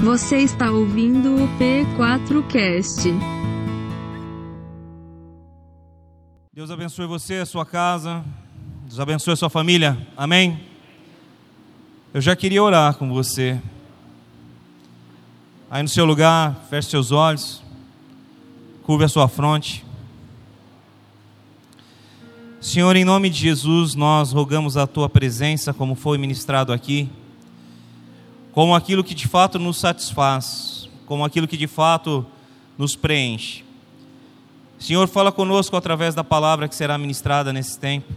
Você está ouvindo o P4Cast. Deus abençoe você, a sua casa. Deus abençoe a sua família. Amém. Eu já queria orar com você. Aí no seu lugar, feche seus olhos. Curve a sua fronte. Senhor, em nome de Jesus, nós rogamos a tua presença, como foi ministrado aqui, como aquilo que de fato nos satisfaz, como aquilo que de fato nos preenche. Senhor, fala conosco através da palavra que será ministrada nesse tempo,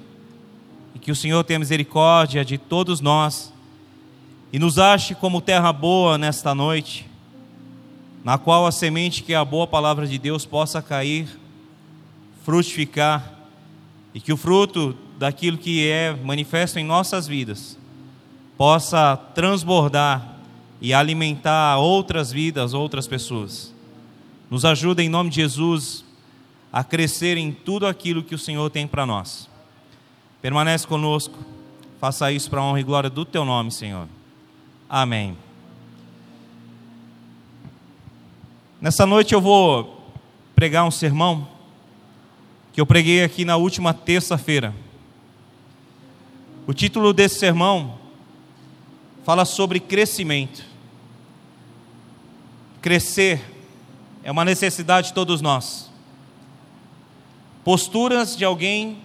e que o Senhor tenha misericórdia de todos nós e nos ache como terra boa nesta noite, na qual a semente que é a boa palavra de Deus possa cair, frutificar e que o fruto daquilo que é manifesto em nossas vidas possa transbordar e alimentar outras vidas, outras pessoas. Nos ajuda em nome de Jesus a crescer em tudo aquilo que o Senhor tem para nós. Permanece conosco, faça isso para a honra e glória do teu nome, Senhor. Amém. Nessa noite eu vou pregar um sermão que eu preguei aqui na última terça-feira. O título desse sermão fala sobre crescimento. Crescer é uma necessidade de todos nós. Posturas de alguém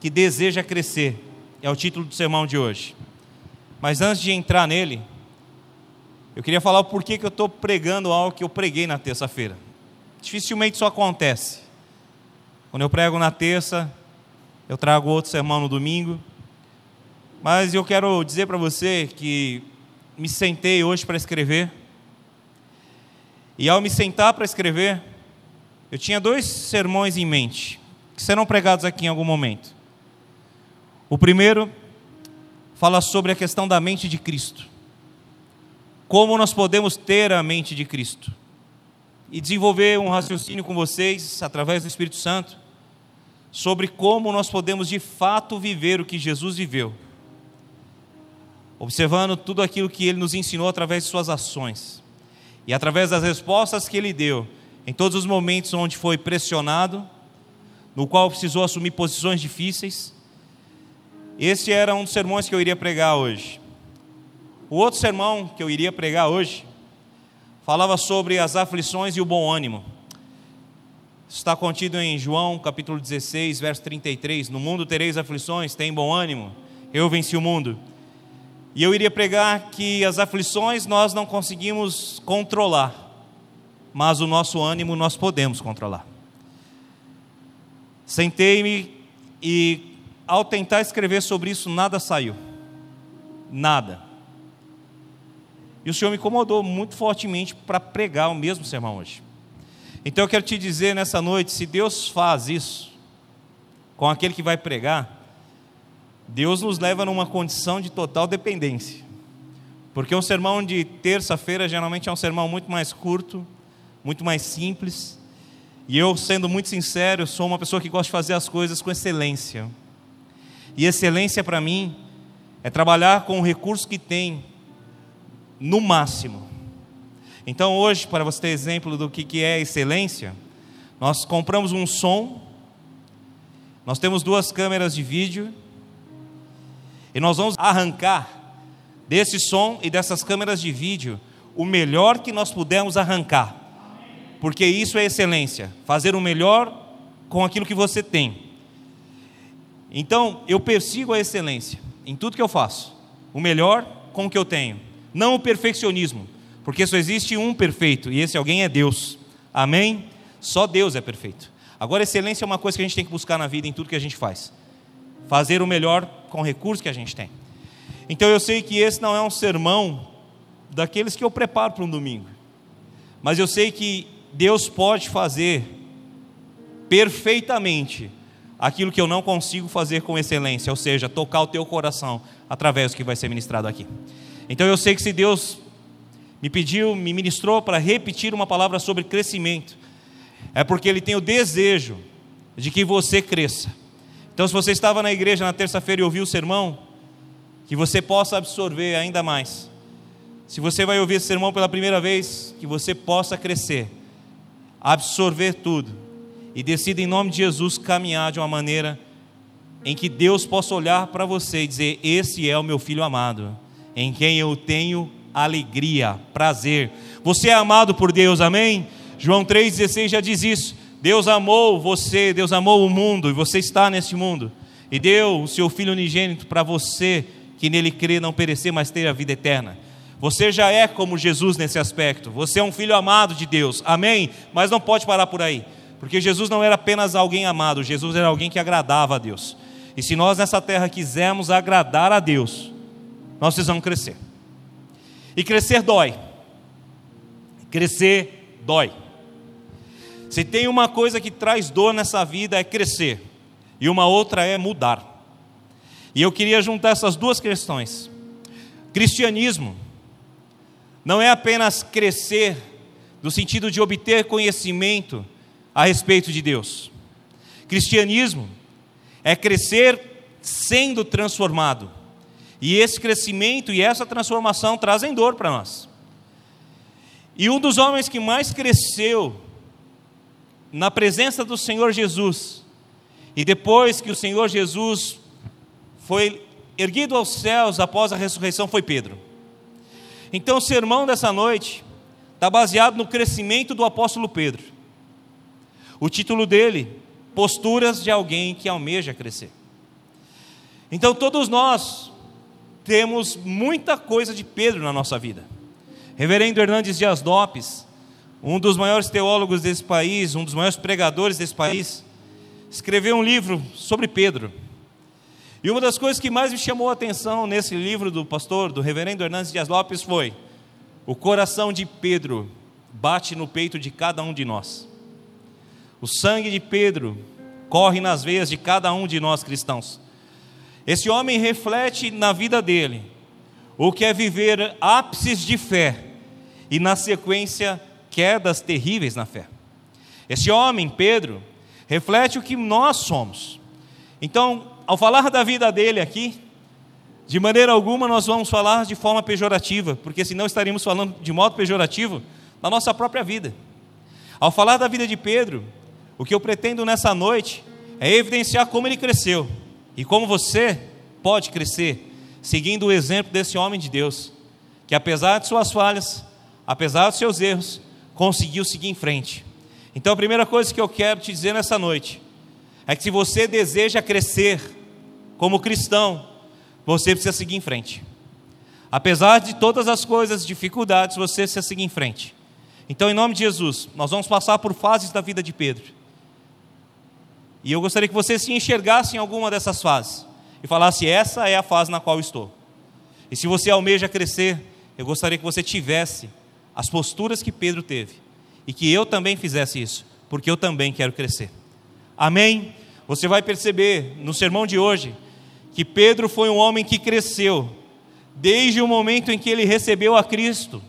que deseja crescer é o título do sermão de hoje. Mas antes de entrar nele, eu queria falar o porquê que eu estou pregando algo que eu preguei na terça-feira. Dificilmente isso acontece. Quando eu prego na terça, eu trago outro sermão no domingo. Mas eu quero dizer para você que me sentei hoje para escrever. E ao me sentar para escrever, eu tinha dois sermões em mente, que serão pregados aqui em algum momento. O primeiro fala sobre a questão da mente de Cristo. Como nós podemos ter a mente de Cristo? E desenvolver um raciocínio com vocês, através do Espírito Santo, sobre como nós podemos de fato viver o que Jesus viveu, observando tudo aquilo que ele nos ensinou através de suas ações e através das respostas que ele deu em todos os momentos onde foi pressionado, no qual precisou assumir posições difíceis. Esse era um dos sermões que eu iria pregar hoje. O outro sermão que eu iria pregar hoje falava sobre as aflições e o bom ânimo está contido em João capítulo 16, verso 33. No mundo tereis aflições, tem bom ânimo, eu venci o mundo. E eu iria pregar que as aflições nós não conseguimos controlar, mas o nosso ânimo nós podemos controlar. Sentei-me e, ao tentar escrever sobre isso, nada saiu. Nada. E o Senhor me incomodou muito fortemente para pregar o mesmo sermão hoje. Então eu quero te dizer nessa noite: se Deus faz isso com aquele que vai pregar, Deus nos leva numa condição de total dependência. Porque um sermão de terça-feira geralmente é um sermão muito mais curto, muito mais simples. E eu, sendo muito sincero, sou uma pessoa que gosta de fazer as coisas com excelência. E excelência para mim é trabalhar com o recurso que tem no máximo. Então, hoje, para você ter exemplo do que é excelência, nós compramos um som, nós temos duas câmeras de vídeo, e nós vamos arrancar desse som e dessas câmeras de vídeo o melhor que nós pudermos arrancar, porque isso é excelência, fazer o melhor com aquilo que você tem. Então, eu persigo a excelência em tudo que eu faço, o melhor com o que eu tenho, não o perfeccionismo porque só existe um perfeito, e esse alguém é Deus. Amém? Só Deus é perfeito. Agora, excelência é uma coisa que a gente tem que buscar na vida em tudo que a gente faz. Fazer o melhor com o recurso que a gente tem. Então eu sei que esse não é um sermão daqueles que eu preparo para um domingo. Mas eu sei que Deus pode fazer perfeitamente aquilo que eu não consigo fazer com excelência, ou seja, tocar o teu coração através do que vai ser ministrado aqui. Então eu sei que se Deus me pediu, me ministrou para repetir uma palavra sobre crescimento. É porque ele tem o desejo de que você cresça. Então, se você estava na igreja na terça-feira e ouviu o sermão, que você possa absorver ainda mais. se você vai ouvir esse sermão pela primeira vez, que você possa crescer, absorver tudo e decida em nome de Jesus caminhar de uma maneira em que Deus possa olhar para você e dizer: Esse é o meu filho amado, em quem eu tenho alegria, prazer. Você é amado por Deus, amém? João 3,16 já diz isso. Deus amou você, Deus amou o mundo e você está neste mundo. E deu o seu Filho unigênito para você, que nele crê, não perecer, mas ter a vida eterna. Você já é como Jesus nesse aspecto. Você é um filho amado de Deus. Amém? Mas não pode parar por aí. Porque Jesus não era apenas alguém amado, Jesus era alguém que agradava a Deus. E se nós nessa terra quisermos agradar a Deus, nós precisamos crescer. E crescer dói. Crescer dói. Se tem uma coisa que traz dor nessa vida é crescer, e uma outra é mudar. E eu queria juntar essas duas questões. Cristianismo não é apenas crescer no sentido de obter conhecimento a respeito de Deus. Cristianismo é crescer sendo transformado. E esse crescimento e essa transformação trazem dor para nós. E um dos homens que mais cresceu na presença do Senhor Jesus, e depois que o Senhor Jesus foi erguido aos céus após a ressurreição, foi Pedro. Então, o sermão dessa noite está baseado no crescimento do apóstolo Pedro. O título dele, Posturas de alguém que almeja crescer. Então, todos nós temos muita coisa de Pedro na nossa vida. Reverendo Hernandes Dias Lopes, um dos maiores teólogos desse país, um dos maiores pregadores desse país, escreveu um livro sobre Pedro. E uma das coisas que mais me chamou a atenção nesse livro do pastor, do reverendo Hernandes Dias Lopes, foi: o coração de Pedro bate no peito de cada um de nós. O sangue de Pedro corre nas veias de cada um de nós cristãos. Esse homem reflete na vida dele o que é viver ápices de fé e, na sequência, quedas terríveis na fé. Esse homem, Pedro, reflete o que nós somos. Então, ao falar da vida dele aqui, de maneira alguma nós vamos falar de forma pejorativa, porque senão estaríamos falando de modo pejorativo na nossa própria vida. Ao falar da vida de Pedro, o que eu pretendo nessa noite é evidenciar como ele cresceu e como você pode crescer seguindo o exemplo desse homem de Deus, que apesar de suas falhas, apesar dos seus erros, conseguiu seguir em frente. Então a primeira coisa que eu quero te dizer nessa noite é que se você deseja crescer, como cristão, você precisa seguir em frente. Apesar de todas as coisas, dificuldades, você precisa seguir em frente. Então, em nome de Jesus, nós vamos passar por fases da vida de Pedro. E eu gostaria que você se enxergasse em alguma dessas fases e falasse: essa é a fase na qual estou. E se você almeja crescer, eu gostaria que você tivesse as posturas que Pedro teve e que eu também fizesse isso, porque eu também quero crescer. Amém? Você vai perceber no sermão de hoje que Pedro foi um homem que cresceu desde o momento em que ele recebeu a Cristo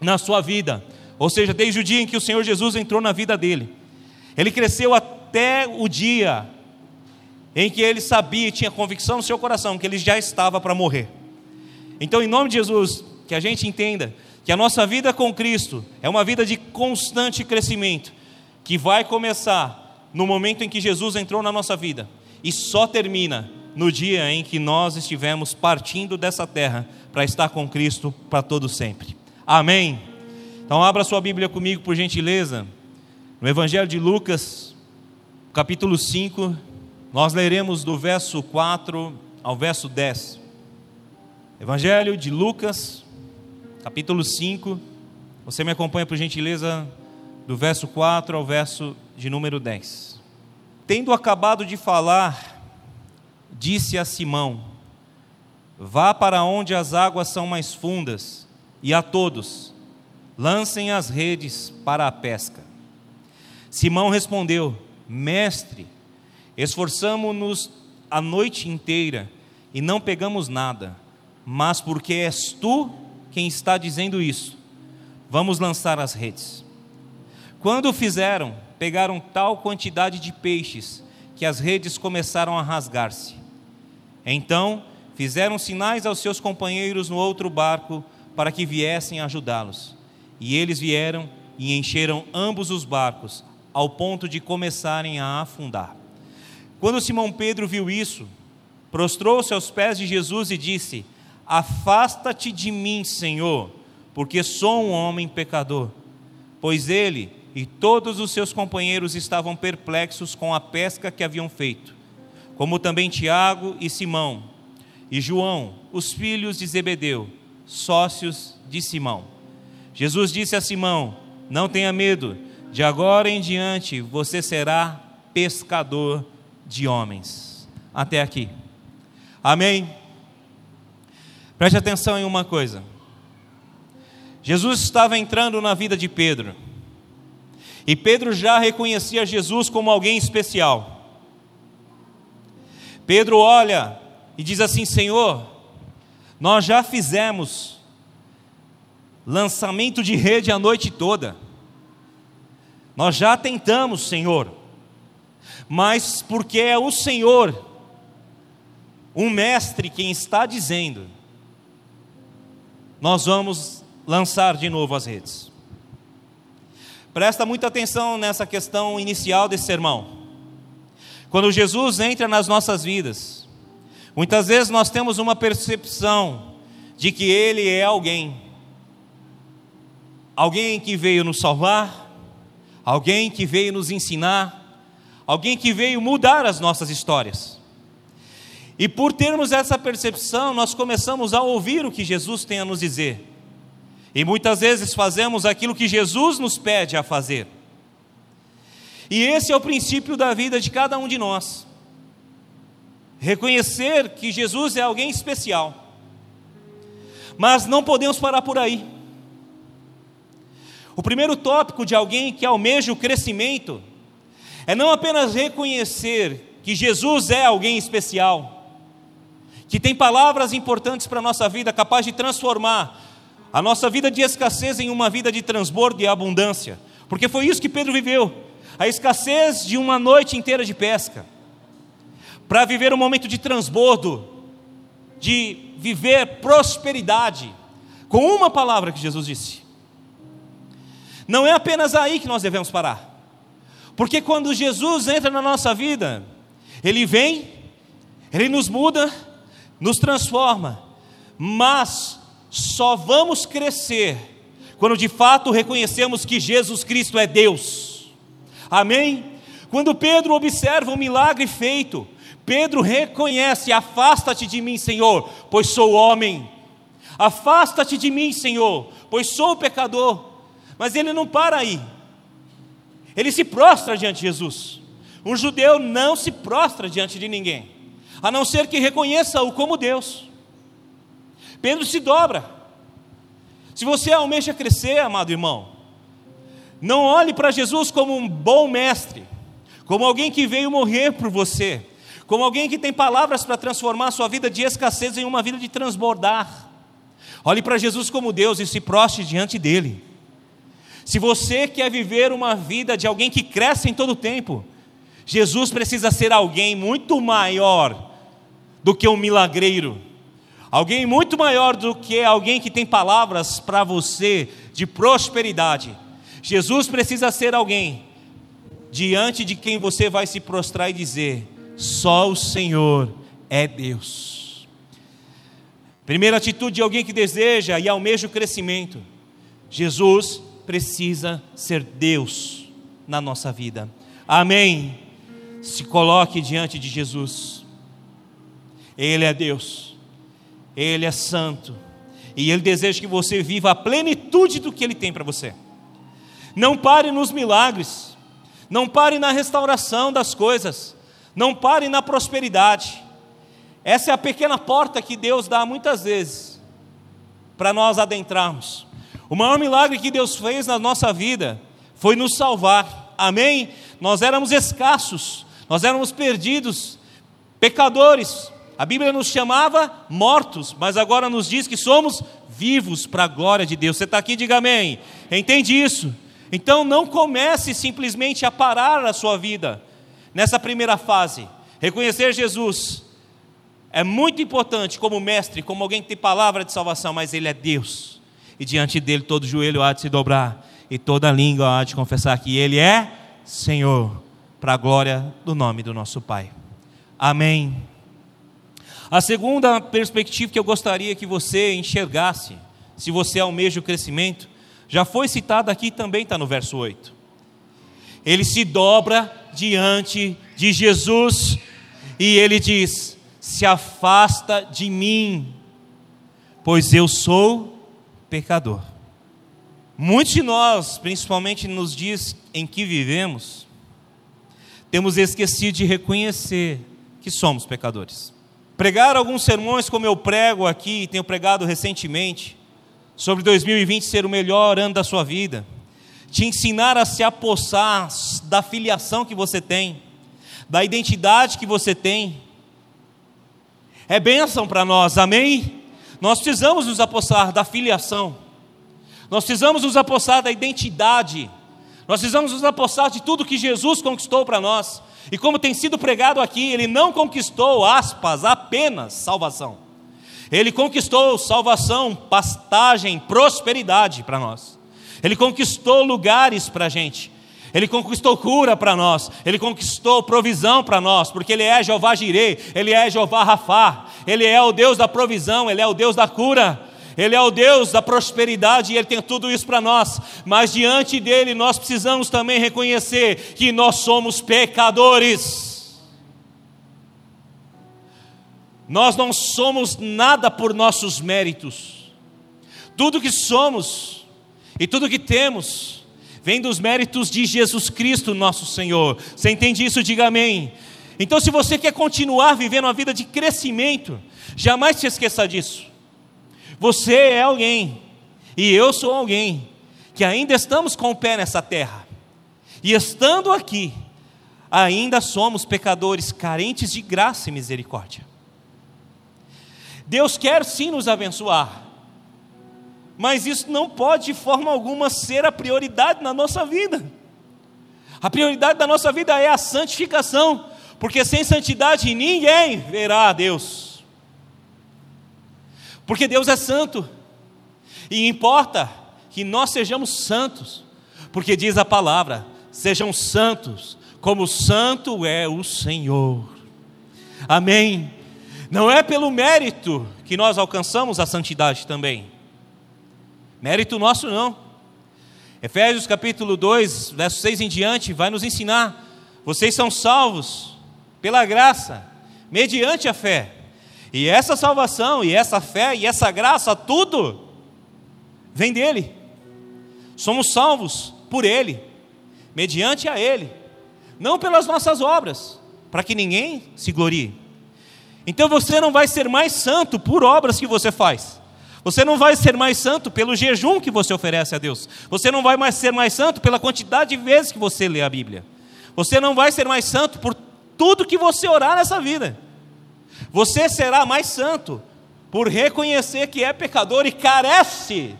na sua vida, ou seja, desde o dia em que o Senhor Jesus entrou na vida dele. Ele cresceu até o dia em que ele sabia e tinha convicção no seu coração que ele já estava para morrer. Então, em nome de Jesus, que a gente entenda que a nossa vida com Cristo é uma vida de constante crescimento, que vai começar no momento em que Jesus entrou na nossa vida e só termina no dia em que nós estivermos partindo dessa terra para estar com Cristo para todo sempre. Amém. Então abra sua Bíblia comigo, por gentileza, no Evangelho de Lucas, capítulo 5, nós leremos do verso 4 ao verso 10. Evangelho de Lucas, capítulo 5. Você me acompanha, por gentileza, do verso 4 ao verso de número 10. Tendo acabado de falar disse a Simão: Vá para onde as águas são mais fundas, e a todos, lancem as redes para a pesca. Simão respondeu: Mestre, esforçamo-nos a noite inteira e não pegamos nada, mas porque és tu quem está dizendo isso, vamos lançar as redes. Quando fizeram, pegaram tal quantidade de peixes que as redes começaram a rasgar-se. Então fizeram sinais aos seus companheiros no outro barco para que viessem ajudá-los. E eles vieram e encheram ambos os barcos, ao ponto de começarem a afundar. Quando Simão Pedro viu isso, prostrou-se aos pés de Jesus e disse: Afasta-te de mim, Senhor, porque sou um homem pecador. Pois ele e todos os seus companheiros estavam perplexos com a pesca que haviam feito, como também Tiago e Simão, e João, os filhos de Zebedeu, sócios de Simão. Jesus disse a Simão: Não tenha medo, de agora em diante você será pescador de homens. Até aqui. Amém? Preste atenção em uma coisa. Jesus estava entrando na vida de Pedro. E Pedro já reconhecia Jesus como alguém especial. Pedro olha e diz assim: Senhor, nós já fizemos lançamento de rede a noite toda. Nós já tentamos, Senhor, mas porque é o Senhor, um mestre, quem está dizendo, nós vamos lançar de novo as redes. Presta muita atenção nessa questão inicial desse sermão. Quando Jesus entra nas nossas vidas, muitas vezes nós temos uma percepção de que Ele é alguém, alguém que veio nos salvar, alguém que veio nos ensinar, alguém que veio mudar as nossas histórias. E por termos essa percepção, nós começamos a ouvir o que Jesus tem a nos dizer. E muitas vezes fazemos aquilo que Jesus nos pede a fazer. E esse é o princípio da vida de cada um de nós. Reconhecer que Jesus é alguém especial. Mas não podemos parar por aí. O primeiro tópico de alguém que almeja o crescimento é não apenas reconhecer que Jesus é alguém especial, que tem palavras importantes para a nossa vida, capaz de transformar a nossa vida de escassez em uma vida de transbordo e abundância, porque foi isso que Pedro viveu a escassez de uma noite inteira de pesca, para viver um momento de transbordo, de viver prosperidade, com uma palavra que Jesus disse. Não é apenas aí que nós devemos parar. Porque quando Jesus entra na nossa vida, Ele vem, Ele nos muda, nos transforma, mas só vamos crescer quando de fato reconhecemos que Jesus Cristo é Deus. Amém? Quando Pedro observa o milagre feito, Pedro reconhece: Afasta-te de mim, Senhor, pois sou homem. Afasta-te de mim, Senhor, pois sou pecador. Mas ele não para aí. Ele se prostra diante de Jesus. Um judeu não se prostra diante de ninguém, a não ser que reconheça-o como Deus. Pedro se dobra. Se você almeja crescer, amado irmão, não olhe para Jesus como um bom mestre, como alguém que veio morrer por você, como alguém que tem palavras para transformar sua vida de escassez em uma vida de transbordar. Olhe para Jesus como Deus e se prostre diante dele. Se você quer viver uma vida de alguém que cresce em todo o tempo, Jesus precisa ser alguém muito maior do que um milagreiro, alguém muito maior do que alguém que tem palavras para você de prosperidade. Jesus precisa ser alguém diante de quem você vai se prostrar e dizer: só o Senhor é Deus. Primeira atitude de alguém que deseja e almeja o crescimento: Jesus precisa ser Deus na nossa vida. Amém. Se coloque diante de Jesus. Ele é Deus. Ele é santo. E ele deseja que você viva a plenitude do que ele tem para você. Não pare nos milagres. Não pare na restauração das coisas. Não pare na prosperidade. Essa é a pequena porta que Deus dá muitas vezes para nós adentrarmos. O maior milagre que Deus fez na nossa vida foi nos salvar. Amém? Nós éramos escassos, nós éramos perdidos, pecadores. A Bíblia nos chamava mortos, mas agora nos diz que somos vivos para a glória de Deus. Você está aqui, diga amém. Entende isso? Então não comece simplesmente a parar a sua vida nessa primeira fase. Reconhecer Jesus é muito importante como mestre, como alguém que tem palavra de salvação, mas Ele é Deus. e diante dele todo joelho há de se dobrar e toda língua há de confessar que ele é Senhor, para a glória do nome do nosso Pai. Amém. A segunda perspectiva que eu gostaria que você enxergasse, se você almeja o crescimento, já foi citada aqui também, está no verso 8. Ele se dobra diante de Jesus e ele diz: Se afasta de mim, pois eu sou pecador. Muitos de nós, principalmente nos dias em que vivemos, temos esquecido de reconhecer que somos pecadores. Pregar alguns sermões como eu prego aqui, tenho pregado recentemente, sobre 2020 ser o melhor ano da sua vida, te ensinar a se apossar da filiação que você tem, da identidade que você tem, é bênção para nós, amém? Nós precisamos nos apossar da filiação, nós precisamos nos apossar da identidade, nós precisamos nos apossar de tudo que Jesus conquistou para nós. E como tem sido pregado aqui, ele não conquistou, aspas, apenas salvação. Ele conquistou salvação, pastagem, prosperidade para nós. Ele conquistou lugares para a gente. Ele conquistou cura para nós. Ele conquistou provisão para nós, porque Ele é Jeová Jireh, Ele é Jeová Rafá. Ele é o Deus da provisão, Ele é o Deus da cura. Ele é o Deus da prosperidade e Ele tem tudo isso para nós, mas diante dele nós precisamos também reconhecer que nós somos pecadores. Nós não somos nada por nossos méritos, tudo que somos e tudo que temos vem dos méritos de Jesus Cristo, nosso Senhor. Você entende isso? Diga amém. Então, se você quer continuar vivendo uma vida de crescimento, jamais se esqueça disso. Você é alguém, e eu sou alguém, que ainda estamos com o pé nessa terra, e estando aqui, ainda somos pecadores carentes de graça e misericórdia. Deus quer sim nos abençoar, mas isso não pode de forma alguma ser a prioridade na nossa vida. A prioridade da nossa vida é a santificação, porque sem santidade ninguém verá a Deus. Porque Deus é santo. E importa que nós sejamos santos, porque diz a palavra: sejam santos, como santo é o Senhor. Amém. Não é pelo mérito que nós alcançamos a santidade também. Mérito nosso não. Efésios capítulo 2, verso 6 em diante, vai nos ensinar: vocês são salvos pela graça, mediante a fé. E essa salvação, e essa fé, e essa graça, tudo vem dele. Somos salvos por ele, mediante a ele, não pelas nossas obras, para que ninguém se glorie. Então você não vai ser mais santo por obras que você faz. Você não vai ser mais santo pelo jejum que você oferece a Deus. Você não vai mais ser mais santo pela quantidade de vezes que você lê a Bíblia. Você não vai ser mais santo por tudo que você orar nessa vida. Você será mais santo por reconhecer que é pecador e carece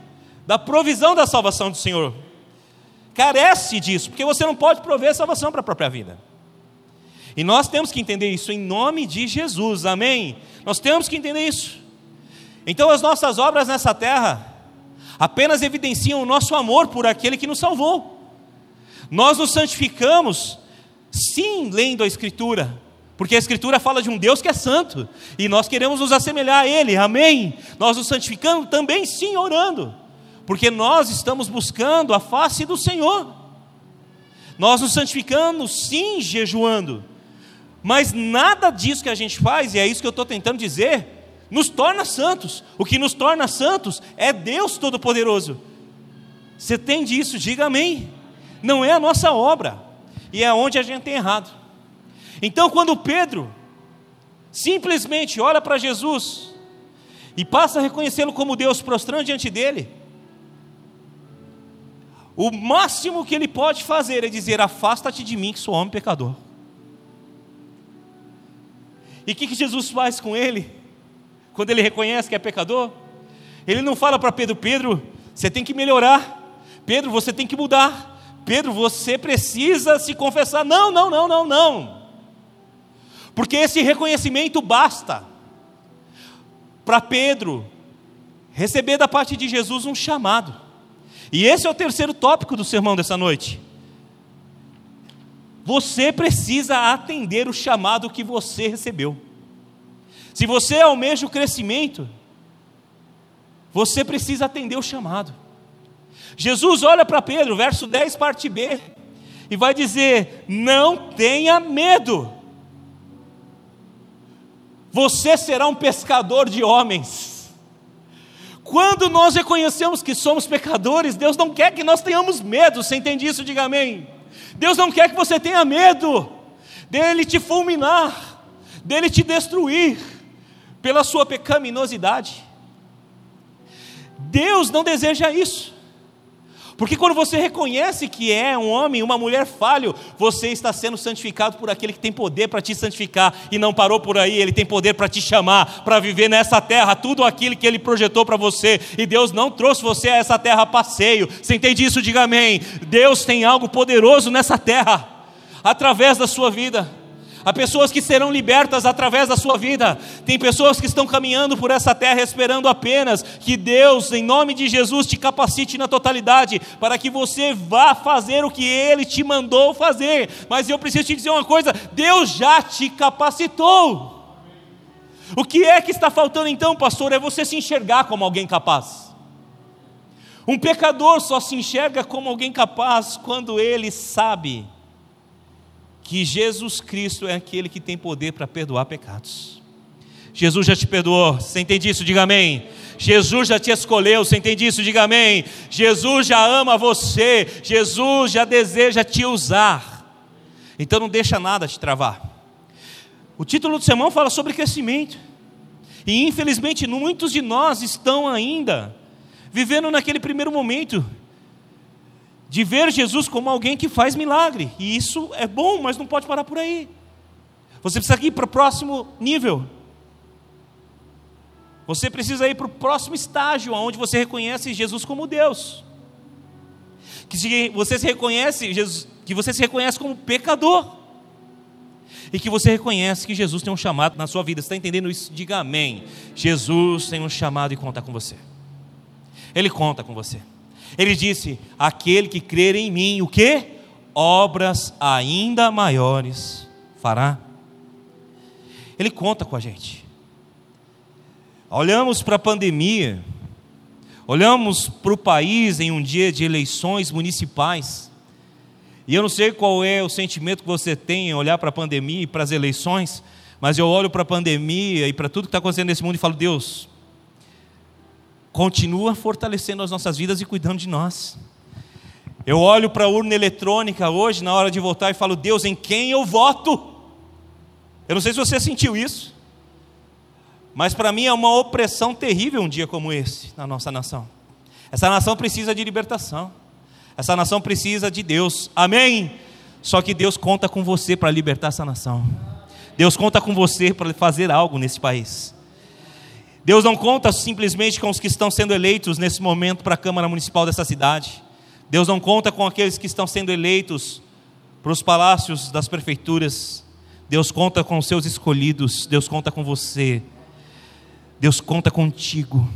da provisão da salvação do Senhor. Carece disso, porque você não pode prover salvação para a própria vida. E nós temos que entender isso em nome de Jesus, amém? Nós temos que entender isso. Então, as nossas obras nessa terra apenas evidenciam o nosso amor por aquele que nos salvou. Nós nos santificamos, sim, lendo a Escritura, porque a Escritura fala de um Deus que é santo, e nós queremos nos assemelhar a Ele, amém? Nós nos santificamos também, sim, orando, porque nós estamos buscando a face do Senhor. Nós nos santificamos, sim, jejuando, mas nada disso que a gente faz, e é isso que eu estou tentando dizer, nos torna santos. O que nos torna santos é Deus Todo-Poderoso. Você entende isso? Diga amém. Não é a nossa obra, e é onde a gente tem errado. Então, quando Pedro simplesmente olha para Jesus e passa a reconhecê-lo como Deus, prostrando diante dele, o máximo que ele pode fazer é dizer: Afasta-te de mim, que sou homem pecador. E o que, que Jesus faz com ele? Quando ele reconhece que é pecador? Ele não fala para Pedro: Pedro, você tem que melhorar. Pedro, você tem que mudar. Pedro, você precisa se confessar. Não, não, não, não, não porque esse reconhecimento basta para Pedro receber da parte de Jesus um chamado. E esse é o terceiro tópico do sermão dessa noite. Você precisa atender o chamado que você recebeu. Se você almeja o crescimento, você precisa atender o chamado. Jesus olha para Pedro, verso 10, parte B, e vai dizer: Não tenha medo, você será um pescador de homens. Quando nós reconhecemos que somos pecadores, Deus não quer que nós tenhamos medo, você entende isso? Diga amém. Deus não quer que você tenha medo dele te fulminar, dele te destruir pela sua pecaminosidade. Deus não deseja isso. Porque quando você reconhece que é um homem, uma mulher falho, você está sendo santificado por aquele que tem poder para te santificar e não parou por aí, ele tem poder para te chamar, para viver nessa terra, tudo aquilo que ele projetou para você. E Deus não trouxe você a essa terra a passeio. Você entende isso? Diga amém. Deus tem algo poderoso nessa terra, através da sua vida. Há pessoas que serão libertas através da sua vida. Tem pessoas que estão caminhando por essa terra esperando apenas que Deus, em nome de Jesus, te capacite na totalidade para que você vá fazer o que Ele te mandou fazer. Mas eu preciso te dizer uma coisa: Deus já te capacitou. O que é que está faltando então, pastor? É você se enxergar como alguém capaz. Um pecador só se enxerga como alguém capaz quando ele sabe que Jesus Cristo é aquele que tem poder para perdoar pecados. Jesus já te perdoou, você entende isso? Diga amém. Jesus já te escolheu, você entende isso? Diga amém. Jesus já ama você, Jesus já deseja te usar. Então não deixa nada te travar. O título do sermão fala sobre crescimento. E infelizmente muitos de nós estão ainda vivendo naquele primeiro momento de ver Jesus como alguém que faz milagre. E isso é bom, mas não pode parar por aí. Você precisa ir para o próximo nível. Você precisa ir para o próximo estágio, onde você reconhece Jesus como Deus. Que você se reconhece, Jesus, que você se reconhece como pecador. E que você reconhece que Jesus tem um chamado na sua vida. Você está entendendo isso? Diga amém. Jesus tem um chamado e conta com você. Ele conta com você. Ele disse: Aquele que crer em mim, o que? Obras ainda maiores fará. Ele conta com a gente. Olhamos para a pandemia, olhamos para o país em um dia de eleições municipais, e eu não sei qual é o sentimento que você tem em olhar para a pandemia e para as eleições, mas eu olho para a pandemia e para tudo que está acontecendo nesse mundo e falo: Deus, continua fortalecendo as nossas vidas e cuidando de nós. Eu olho para a urna eletrônica hoje, na hora de votar, e falo: Deus, em quem eu voto? Eu não sei se você sentiu isso, mas para mim é uma opressão terrível um dia como esse na nossa nação. Essa nação precisa de libertação, essa nação precisa de Deus, amém? Só que Deus conta com você para libertar essa nação, Deus conta com você para fazer algo nesse país. Deus não conta simplesmente com os que estão sendo eleitos nesse momento para a Câmara Municipal dessa cidade. Deus não conta com aqueles que estão sendo eleitos para os palácios das prefeituras. Deus conta com os seus escolhidos. Deus conta com você. Deus conta contigo.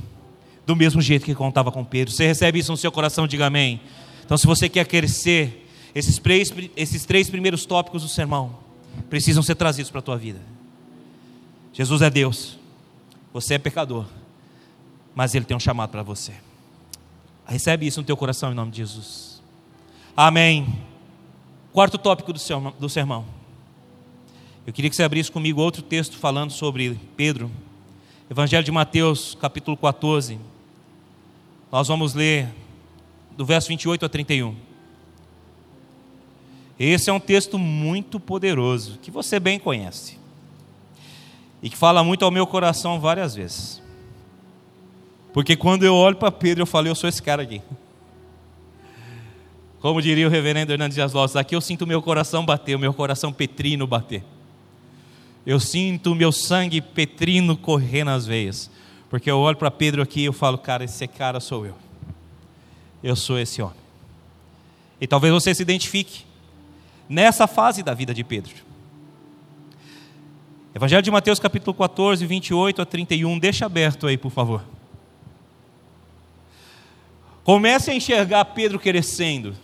Do mesmo jeito que contava com Pedro. Você recebe isso no seu coração, diga amém. Então, se você quer crescer, esses três, esses três primeiros tópicos do sermão precisam ser trazidos para a tua vida. Jesus é Deus. Você é pecador, mas Ele tem um chamado para você. Recebe isso no teu coração em nome de Jesus. Amém. Quarto tópico do sermão. Eu queria que você abrisse comigo outro texto falando sobre Pedro. Evangelho de Mateus, capítulo 14. Nós vamos ler do verso 28 a 31. Esse é um texto muito poderoso, que você bem conhece e que fala muito ao meu coração várias vezes. Porque quando eu olho para Pedro, eu falo, eu sou esse cara aqui. Como diria o reverendo Hernandes Dias Lopes, aqui eu sinto o meu coração bater, o meu coração petrino bater. Eu sinto o meu sangue petrino correr nas veias. Porque eu olho para Pedro aqui e eu falo, cara, esse cara sou eu. Eu sou esse homem. E talvez você se identifique nessa fase da vida de Pedro. Evangelho de Mateus capítulo 14, 28 a 31, deixa aberto aí, por favor. Comece a enxergar Pedro crescendo.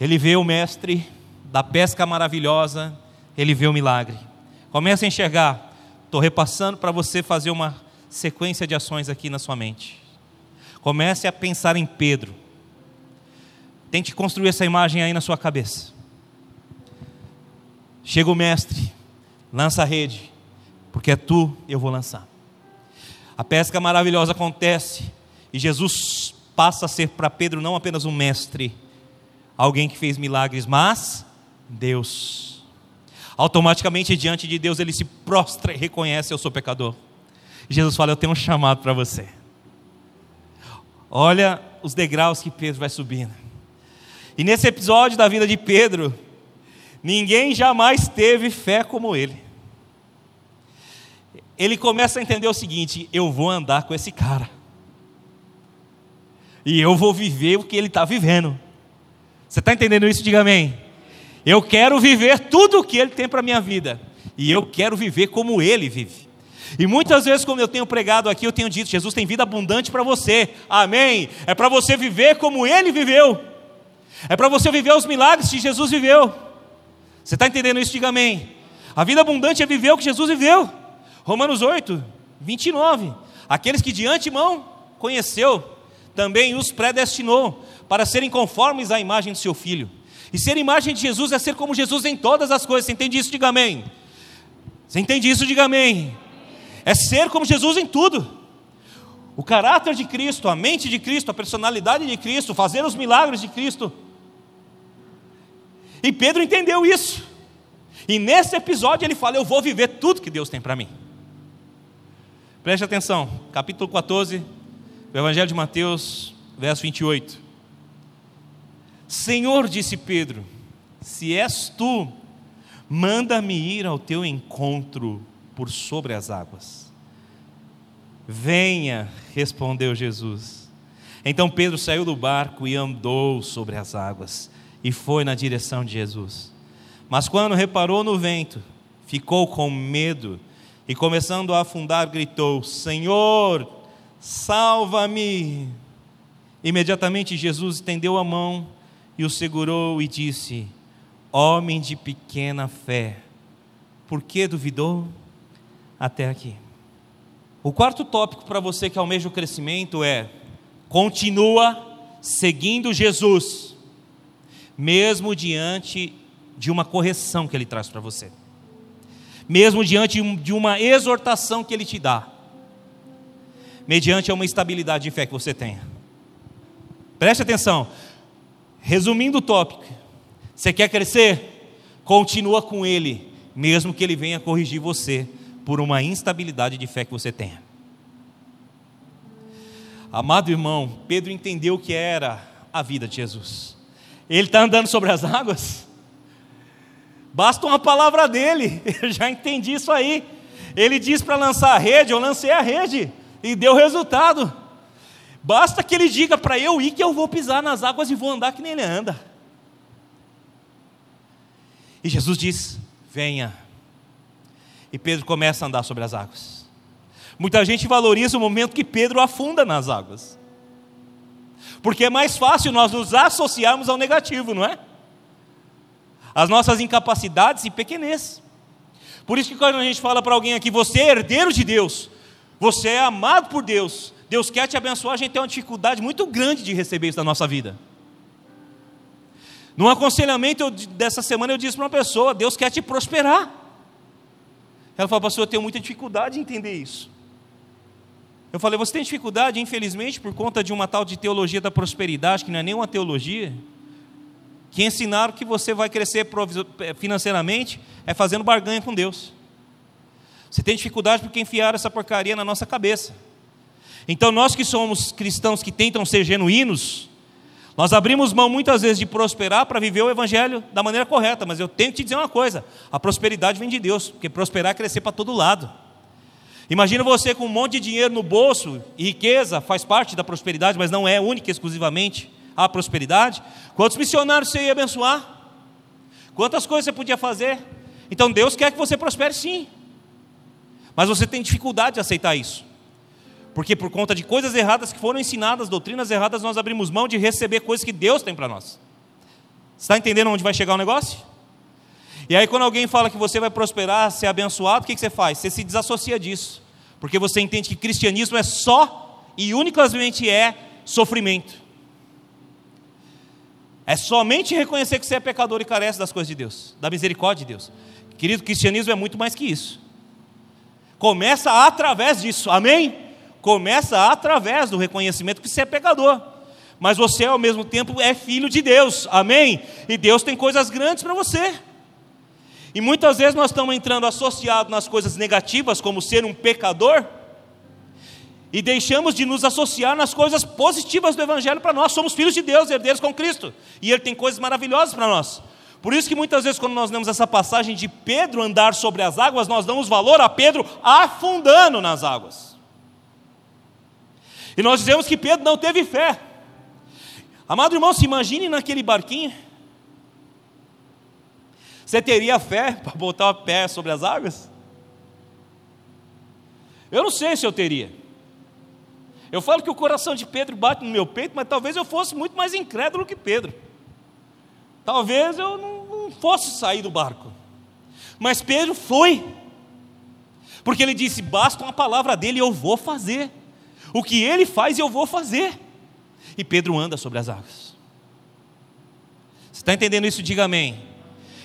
Ele vê o mestre da pesca maravilhosa, ele vê o milagre. Comece a enxergar. Estou repassando para você fazer uma sequência de ações aqui na sua mente. Comece a pensar em Pedro. Tente construir essa imagem aí na sua cabeça. Chega o mestre, lança a rede, porque é tu eu vou lançar. A pesca maravilhosa acontece e Jesus passa a ser para Pedro não apenas um mestre, alguém que fez milagres, mas Deus. Automaticamente diante de Deus ele se prostra e reconhece eu sou pecador. Jesus fala: Eu tenho um chamado para você. Olha os degraus que Pedro vai subindo. E nesse episódio da vida de Pedro, ninguém jamais teve fé como ele ele começa a entender o seguinte: eu vou andar com esse cara, e eu vou viver o que ele está vivendo. Você está entendendo isso? Diga amém. Eu quero viver tudo o que ele tem para a minha vida, e eu quero viver como ele vive. E muitas vezes, como eu tenho pregado aqui, eu tenho dito: Jesus tem vida abundante para você, amém. É para você viver como ele viveu, é para você viver os milagres que Jesus viveu. Você está entendendo isso? Diga amém. A vida abundante é viver o que Jesus viveu. Romanos 8, 29. Aqueles que de antemão conheceu, também os predestinou para serem conformes à imagem de seu filho. E ser imagem de Jesus é ser como Jesus em todas as coisas. Você entende isso? Diga amém. Você entende isso? Diga amém. É ser como Jesus em tudo. O caráter de Cristo, a mente de Cristo, a personalidade de Cristo, fazer os milagres de Cristo. E Pedro entendeu isso. E nesse episódio ele fala: Eu vou viver tudo que Deus tem para mim. Preste atenção, capítulo 14, do Evangelho de Mateus, verso 28. Senhor, disse Pedro, se és tu, manda-me ir ao teu encontro por sobre as águas. Venha, respondeu Jesus. Então Pedro saiu do barco e andou sobre as águas e foi na direção de Jesus. Mas quando reparou no vento, ficou com medo e começando a afundar, gritou: Senhor, salva-me! Imediatamente Jesus estendeu a mão e o segurou e disse: Homem de pequena fé, por que duvidou? Até aqui. O quarto tópico para você que almeja o crescimento é: continua seguindo Jesus, mesmo diante de uma correção que ele traz para você mesmo diante de uma exortação que Ele te dá, mediante uma estabilidade de fé que você tenha. Preste atenção. Resumindo o tópico, você quer crescer? Continua com Ele, mesmo que Ele venha corrigir você por uma instabilidade de fé que você tenha. Amado irmão, Pedro entendeu o que era a vida de Jesus. Ele está andando sobre as águas? Basta uma palavra dele, eu já entendi isso aí. Ele diz para lançar a rede, eu lancei a rede e deu resultado. Basta que ele diga para eu ir que eu vou pisar nas águas e vou andar que nem ele anda. E Jesus diz: Venha. E Pedro começa a andar sobre as águas. Muita gente valoriza o momento que Pedro afunda nas águas. Porque é mais fácil nós nos associarmos ao negativo, não é? as nossas incapacidades e pequenez. Por isso que quando a gente fala para alguém aqui, você é herdeiro de Deus, você é amado por Deus, Deus quer te abençoar, a gente tem uma dificuldade muito grande de receber isso na nossa vida. Num aconselhamento eu, dessa semana eu disse para uma pessoa, Deus quer te prosperar. Ela falou, pastor, eu tenho muita dificuldade em entender isso. Eu falei, você tem dificuldade, infelizmente, por conta de uma tal de teologia da prosperidade, que não é nem uma teologia que ensinaram que você vai crescer financeiramente é fazendo barganha com Deus. Você tem dificuldade porque enfiaram essa porcaria na nossa cabeça. Então, nós que somos cristãos que tentam ser genuínos, nós abrimos mão muitas vezes de prosperar para viver o Evangelho da maneira correta, mas eu tenho que te dizer uma coisa: a prosperidade vem de Deus, porque prosperar é crescer para todo lado. Imagina você com um monte de dinheiro no bolso e riqueza, faz parte da prosperidade, mas não é única exclusivamente a prosperidade? Quantos missionários você ia abençoar? Quantas coisas você podia fazer? Então Deus quer que você prospere sim. Mas você tem dificuldade de aceitar isso. Porque por conta de coisas erradas que foram ensinadas, doutrinas erradas, nós abrimos mão de receber coisas que Deus tem para nós. Está entendendo onde vai chegar o negócio? E aí, quando alguém fala que você vai prosperar, ser abençoado, o que, você faz? Você se desassocia disso. Porque você entende que cristianismo é só e unicamente é sofrimento. É somente reconhecer que você é pecador e carece das coisas de Deus, da misericórdia de Deus. Querido, cristianismo é muito mais que isso. Começa através disso, amém? Começa através do reconhecimento que você é pecador. Mas você, ao mesmo tempo, é filho de Deus, amém? E Deus tem coisas grandes para você. E muitas vezes nós estamos entrando associados nas coisas negativas, como ser um pecador, e deixamos de nos associar nas coisas positivas do Evangelho para nós. Somos filhos de Deus, herdeiros com Cristo, e Ele tem coisas maravilhosas para nós. Por isso que muitas vezes, quando nós lemos essa passagem de Pedro andar sobre as águas, nós damos valor a Pedro afundando nas águas. E nós dizemos que Pedro não teve fé. Amado irmão, se imagine naquele barquinho. Você teria fé para botar o pé sobre as águas? Eu não sei se eu teria. Eu falo que o coração de Pedro bate no meu peito, mas talvez eu fosse muito mais incrédulo que Pedro. Talvez eu não fosse sair do barco. Mas Pedro foi. Porque ele disse: basta uma palavra dele, eu vou fazer. O que ele faz, eu vou fazer. E Pedro anda sobre as águas. Você está entendendo isso? Diga amém.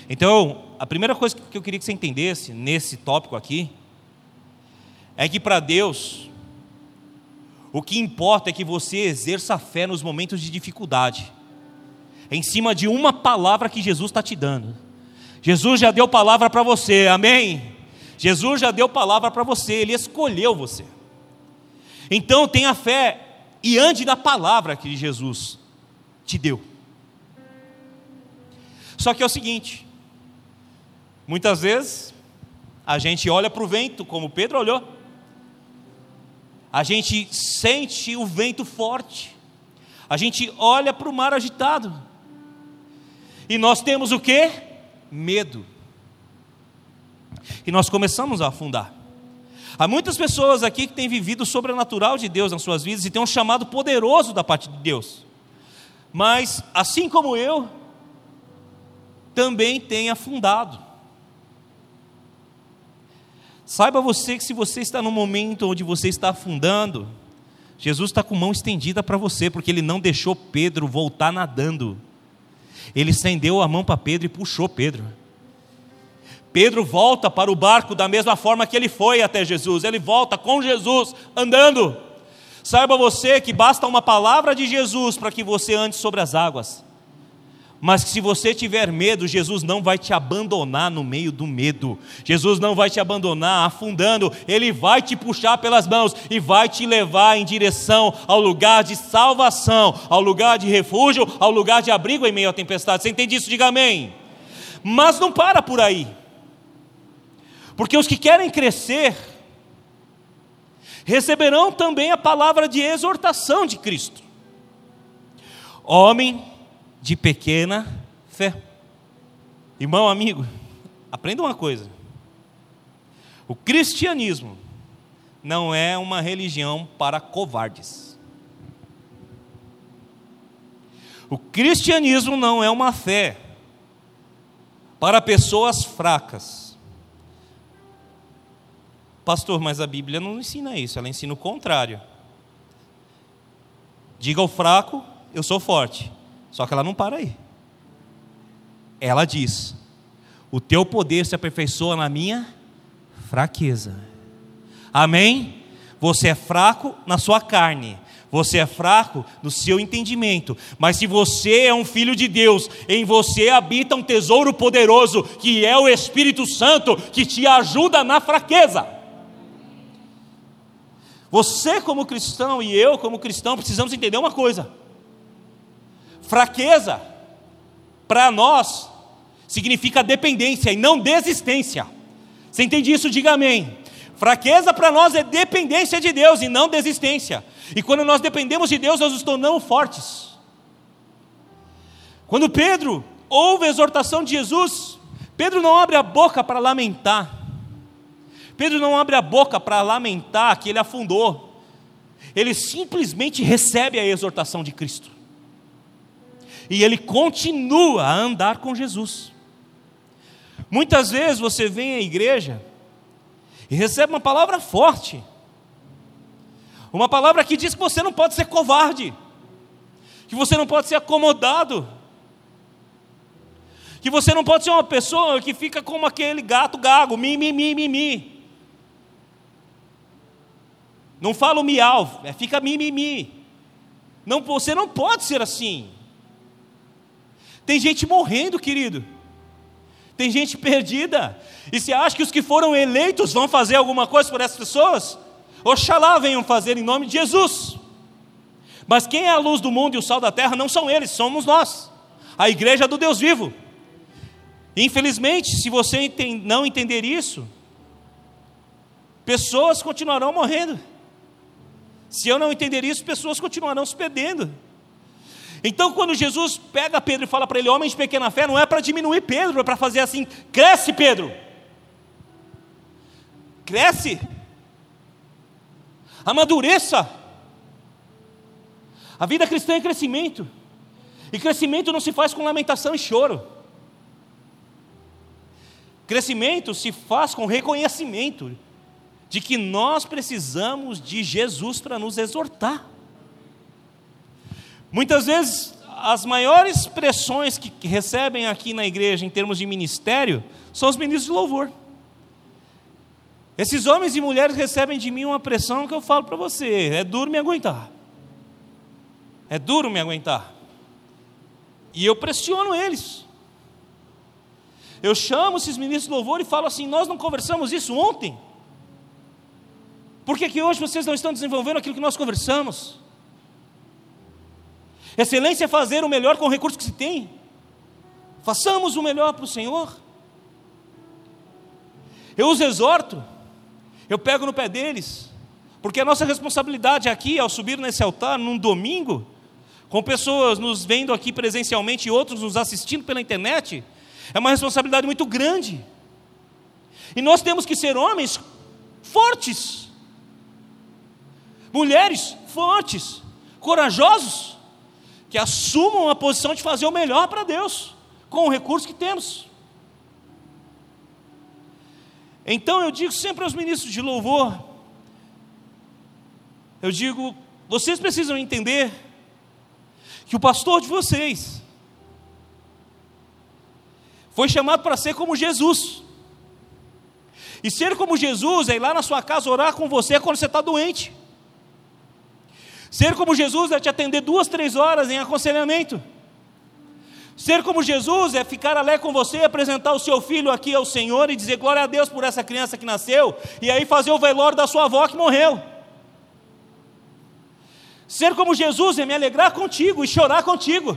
Então, a primeira coisa que eu queria que você entendesse nesse tópico aqui é que para Deus o que importa é que você exerça a fé nos momentos de dificuldade, em cima de uma palavra que Jesus está te dando. Jesus já deu palavra para você, amém? Jesus já deu palavra para você, Ele escolheu você. Então tenha fé e ande na palavra que Jesus te deu. Só que é o seguinte: muitas vezes a gente olha para o vento, como Pedro olhou, a gente sente o vento forte, a gente olha para o mar agitado, e nós temos o que? Medo. E nós começamos a afundar. Há muitas pessoas aqui que têm vivido o sobrenatural de Deus nas suas vidas e têm um chamado poderoso da parte de Deus. Mas, assim como eu, também têm afundado. Saiba você que se você está no momento onde você está afundando, Jesus está com mão estendida para você, porque ele não deixou Pedro voltar nadando. Ele estendeu a mão para Pedro e puxou Pedro. Pedro volta para o barco da mesma forma que ele foi até Jesus, ele volta com Jesus andando. Saiba você que basta uma palavra de Jesus para que você ande sobre as águas. Mas se você tiver medo, Jesus não vai te abandonar no meio do medo. Jesus não vai te abandonar afundando, ele vai te puxar pelas mãos e vai te levar em direção ao lugar de salvação, ao lugar de refúgio, ao lugar de abrigo em meio à tempestade. Você entende isso? Diga amém. Mas não para por aí. Porque os que querem crescer receberão também a palavra de exortação de Cristo. Homem de pequena fé. Irmão, amigo, aprenda uma coisa: o cristianismo não é uma religião para covardes. O cristianismo não é uma fé para pessoas fracas. Pastor, mas a Bíblia não ensina isso, ela ensina o contrário. Diga ao fraco, eu sou forte. Só que ela não para aí. Ela diz: O teu poder se aperfeiçoa na minha fraqueza. Amém? Você é fraco na sua carne, você é fraco no seu entendimento, mas se você é um filho de Deus, em você habita um tesouro poderoso, que é o Espírito Santo, que te ajuda na fraqueza. Você, como cristão, e eu, como cristão, precisamos entender uma coisa: Fraqueza, para nós, significa dependência e não desistência. Você entende isso? Diga amém. Fraqueza para nós é dependência de Deus e não desistência. E quando nós dependemos de Deus, nós nos tornamos fortes. Quando Pedro ouve a exortação de Jesus, Pedro não abre a boca para lamentar. Pedro não abre a boca para lamentar que ele afundou. ele simplesmente recebe a exortação de Cristo. E ele continua a andar com Jesus. Muitas vezes você vem à igreja e recebe uma palavra forte, uma palavra que diz que você não pode ser covarde, que você não pode ser acomodado, que você não pode ser uma pessoa que fica como aquele gato gago, mi, mi, mi, mi, mi. Não fala o miau, é fica mi, mi, mi. Não, você não pode ser assim. Tem gente morrendo, querido. Tem gente perdida. E você acha que os que foram eleitos vão fazer alguma coisa por essas pessoas? Oxalá venham fazer em nome de Jesus. Mas quem é a luz do mundo e o sal da terra não são eles, somos nós, a igreja do Deus vivo. Infelizmente, se você não entender isso, pessoas continuarão morrendo. Se eu não entender isso, pessoas continuarão se perdendo. Então, quando Jesus pega Pedro e fala para ele, homem de pequena fé, não é para diminuir Pedro, é para fazer assim: cresce, Pedro, cresce, amadureça. A vida cristã é crescimento, e crescimento não se faz com lamentação e choro, crescimento se faz com reconhecimento de que nós precisamos de Jesus para nos exortar. Muitas vezes, as maiores pressões que recebem aqui na igreja em termos de ministério são os ministros de louvor. Esses homens e mulheres recebem de mim uma pressão que eu falo para você: é duro me aguentar. É duro me aguentar. E eu pressiono eles. Eu chamo esses ministros de louvor e falo assim: nós não conversamos isso ontem? Por que, que hoje vocês não estão desenvolvendo aquilo que nós conversamos? Excelência é fazer o melhor com o recurso que se tem. Façamos o melhor para o Senhor. Eu os exorto, eu pego no pé deles, porque a nossa responsabilidade aqui, ao subir nesse altar, num domingo, com pessoas nos vendo aqui presencialmente e outros nos assistindo pela internet, é uma responsabilidade muito grande. E nós temos que ser homens fortes, mulheres fortes, corajosos, que assumam a posição de fazer o melhor para Deus, com o recurso que temos. Então eu digo sempre aos ministros de louvor, eu digo, vocês precisam entender que o pastor de vocês foi chamado para ser como Jesus. E ser como Jesus é ir lá na sua casa orar com você quando você está doente. Ser como Jesus é te atender duas, três horas em aconselhamento. Ser como Jesus é ficar alegre com você, apresentar o seu filho aqui ao Senhor e dizer glória a Deus por essa criança que nasceu, e aí fazer o velório da sua avó que morreu. Ser como Jesus é me alegrar contigo e chorar contigo.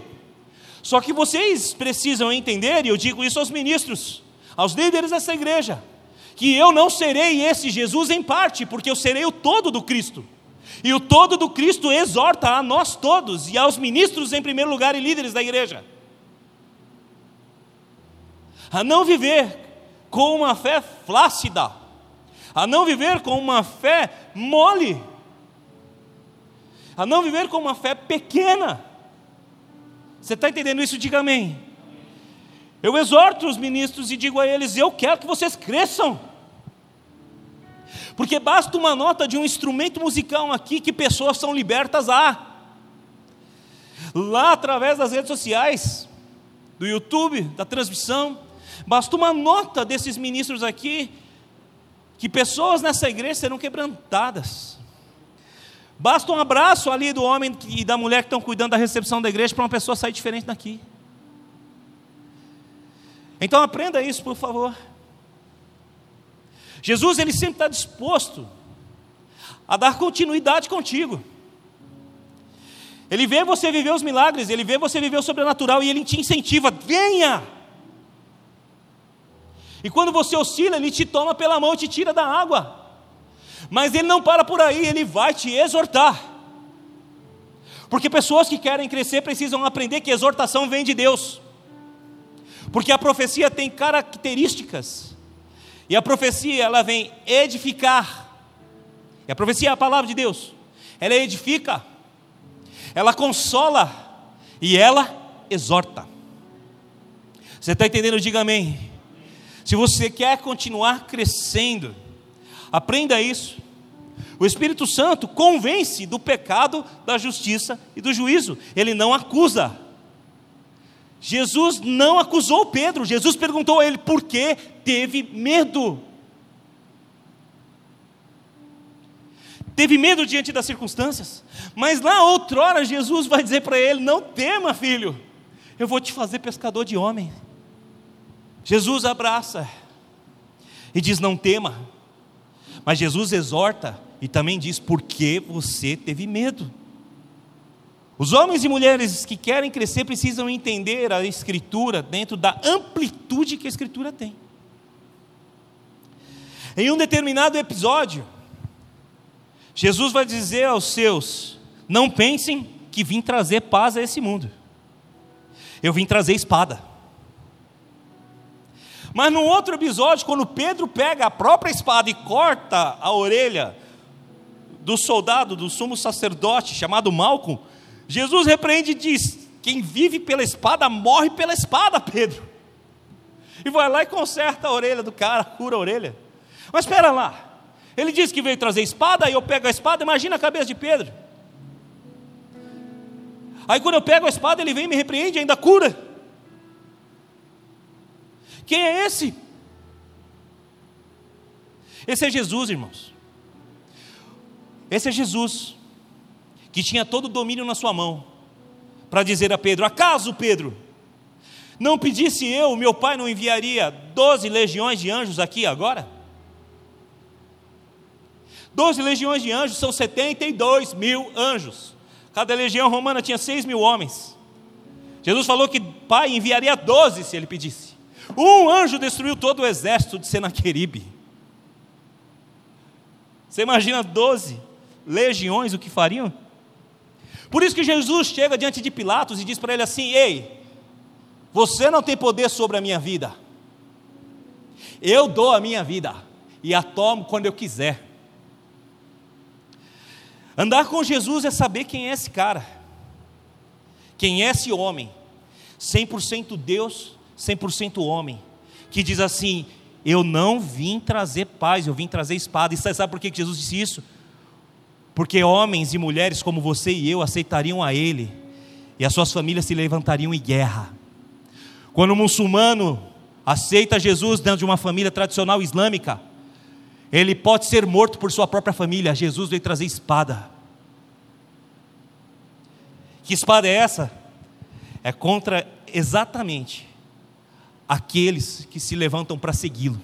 Só que vocês precisam entender, e eu digo isso aos ministros, aos líderes dessa igreja, que eu não serei esse Jesus em parte, porque eu serei o todo do Cristo. E o todo do Cristo exorta a nós todos e aos ministros em primeiro lugar e líderes da igreja a não viver com uma fé flácida, a não viver com uma fé mole, a não viver com uma fé pequena. Você está entendendo isso? Diga amém. Eu exorto os ministros e digo a eles: eu quero que vocês cresçam. Porque basta uma nota de um instrumento musical aqui que pessoas são libertas a. Lá através das redes sociais, do YouTube, da transmissão, basta uma nota desses ministros aqui, que pessoas nessa igreja serão quebrantadas. Basta um abraço ali do homem e da mulher que estão cuidando da recepção da igreja para uma pessoa sair diferente daqui. Então aprenda isso, por favor. Jesus ele sempre está disposto a dar continuidade contigo. Ele vê você viver os milagres, ele vê você viver o sobrenatural e ele te incentiva, venha. E quando você oscila, ele te toma pela mão e te tira da água. Mas ele não para por aí, ele vai te exortar. Porque pessoas que querem crescer precisam aprender que exortação vem de Deus. Porque a profecia tem características e a profecia, ela vem edificar. E a profecia é a palavra de Deus. ela edifica, ela consola e ela exorta. Você está entendendo? Diga amém. Se você quer continuar crescendo, aprenda isso. O Espírito Santo convence do pecado, da justiça e do juízo. Ele não acusa. Jesus não acusou Pedro. Jesus perguntou a ele por que teve medo. Teve medo diante das circunstâncias. Mas lá outrora Jesus vai dizer para ele: Não tema, filho, eu vou te fazer pescador de homens. Jesus abraça e diz: Não tema. Mas Jesus exorta e também diz: Por que você teve medo? Os homens e mulheres que querem crescer precisam entender a Escritura dentro da amplitude que a Escritura tem. Em um determinado episódio, Jesus vai dizer aos seus: Não pensem que vim trazer paz a esse mundo, eu vim trazer espada. Mas num outro episódio, quando Pedro pega a própria espada e corta a orelha do soldado, do sumo sacerdote chamado Malco, Jesus repreende e diz: Quem vive pela espada morre pela espada, Pedro. E vai lá e conserta a orelha do cara, cura a orelha. Mas espera lá, ele diz que veio trazer espada, e eu pego a espada, imagina a cabeça de Pedro. Aí quando eu pego a espada, ele vem e me repreende ainda cura. Quem é esse? Esse é Jesus, irmãos. Esse é Jesus, que tinha todo o domínio na sua mão, para dizer a Pedro: Acaso, Pedro, não pedisse eu, meu pai não enviaria doze legiões de anjos aqui agora? Doze legiões de anjos são 72 mil anjos. Cada legião romana tinha seis mil homens. Jesus falou que pai enviaria doze se ele pedisse. Um anjo destruiu todo o exército de Senaqueribe. Você imagina 12 legiões o que fariam? Por isso que Jesus chega diante de Pilatos e diz para ele assim: Ei, você não tem poder sobre a minha vida. Eu dou a minha vida e a tomo quando eu quiser. Andar com Jesus é saber quem é esse cara, quem é esse homem, 100% Deus 100% homem, que diz assim: Eu não vim trazer paz, eu vim trazer espada. E sabe por que Jesus disse isso? Porque homens e mulheres como você e eu aceitariam a Ele, e as suas famílias se levantariam em guerra. Quando um muçulmano aceita Jesus dentro de uma família tradicional islâmica, ele pode ser morto por sua própria família. Jesus veio trazer espada. Que espada é essa? É contra exatamente aqueles que se levantam para segui-lo.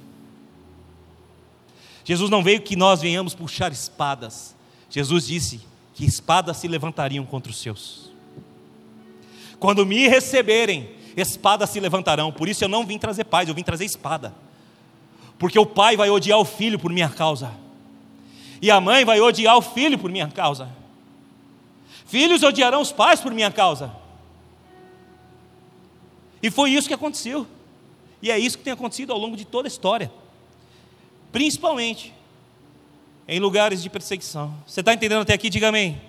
Jesus não veio que nós venhamos puxar espadas. Jesus disse que espadas se levantariam contra os seus. Quando me receberem, espadas se levantarão. Por isso eu não vim trazer paz, eu vim trazer espada. Porque o pai vai odiar o filho por minha causa. E a mãe vai odiar o filho por minha causa. Filhos odiarão os pais por minha causa. E foi isso que aconteceu. E é isso que tem acontecido ao longo de toda a história, principalmente em lugares de perseguição. Você está entendendo até aqui? Diga amém.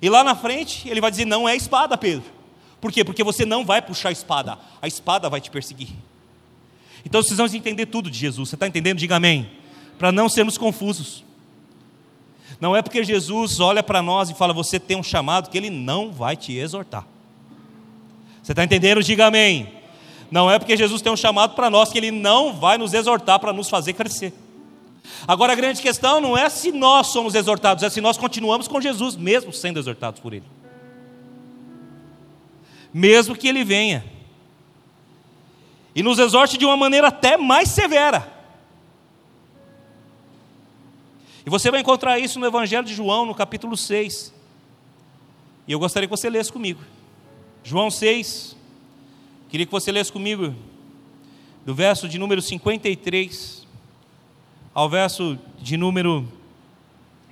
E lá na frente, ele vai dizer: não é espada, Pedro. Por quê? Porque você não vai puxar a espada, a espada vai te perseguir. Então vão entender tudo de Jesus. Você está entendendo? Diga amém. Para não sermos confusos. Não é porque Jesus olha para nós e fala: você tem um chamado, que ele não vai te exortar. Você está entendendo? Diga amém. Não é porque Jesus tem um chamado para nós que Ele não vai nos exortar para nos fazer crescer. Agora a grande questão não é se nós somos exortados, é se nós continuamos com Jesus, mesmo sendo exortados por Ele. Mesmo que Ele venha e nos exorte de uma maneira até mais severa. E você vai encontrar isso no Evangelho de João, no capítulo 6. E eu gostaria que você lesse comigo. João 6, Queria que você lesse comigo do verso de número 53 ao verso de número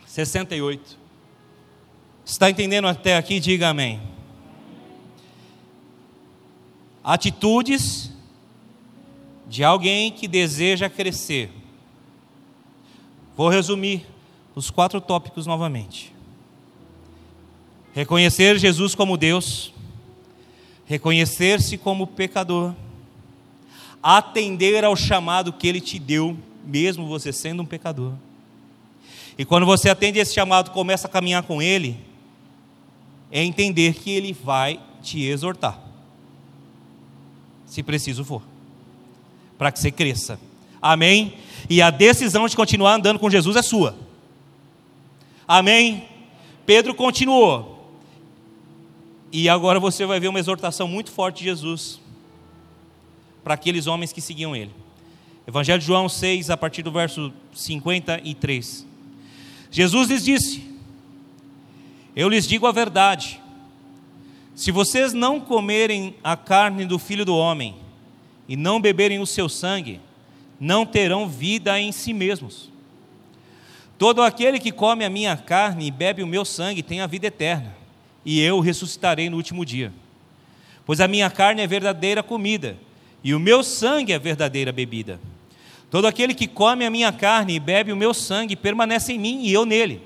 68. Está entendendo até aqui? Diga amém. Atitudes de alguém que deseja crescer. Vou resumir os quatro tópicos novamente. Reconhecer Jesus como Deus, reconhecer-se como pecador, atender ao chamado que Ele te deu, mesmo você sendo um pecador. E quando você atende esse chamado, começa a caminhar com Ele, é entender que Ele vai te exortar, se preciso for, para que você cresça. Amém? E a decisão de continuar andando com Jesus é sua. Amém? Pedro continuou. E agora você vai ver uma exortação muito forte de Jesus para aqueles homens que seguiam ele. Evangelho de João 6, a partir do verso 53. Jesus lhes disse: Eu lhes digo a verdade. Se vocês não comerem a carne do filho do homem e não beberem o seu sangue, não terão vida em si mesmos. Todo aquele que come a minha carne e bebe o meu sangue tem a vida eterna, e eu ressuscitarei no último dia. Pois a minha carne é verdadeira comida, e o meu sangue é verdadeira bebida. Todo aquele que come a minha carne e bebe o meu sangue permanece em mim e eu nele.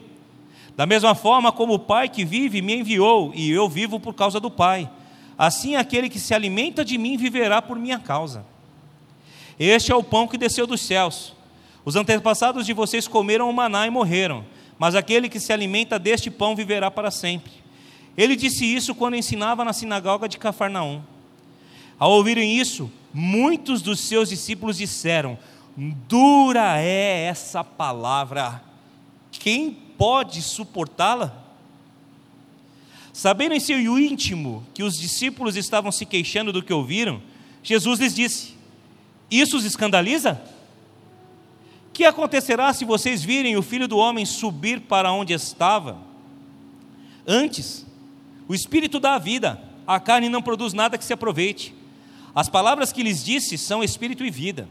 Da mesma forma como o Pai que vive me enviou, e eu vivo por causa do Pai, assim aquele que se alimenta de mim viverá por minha causa. Este é o pão que desceu dos céus. Os antepassados de vocês comeram o maná e morreram, mas aquele que se alimenta deste pão viverá para sempre. Ele disse isso quando ensinava na sinagoga de Cafarnaum. Ao ouvirem isso, muitos dos seus discípulos disseram: Dura é essa palavra, quem pode suportá-la? Sabendo em seu íntimo que os discípulos estavam se queixando do que ouviram, Jesus lhes disse: Isso os escandaliza? Que acontecerá se vocês virem o filho do homem subir para onde estava? Antes, o espírito dá a vida, a carne não produz nada que se aproveite. As palavras que lhes disse são espírito e vida.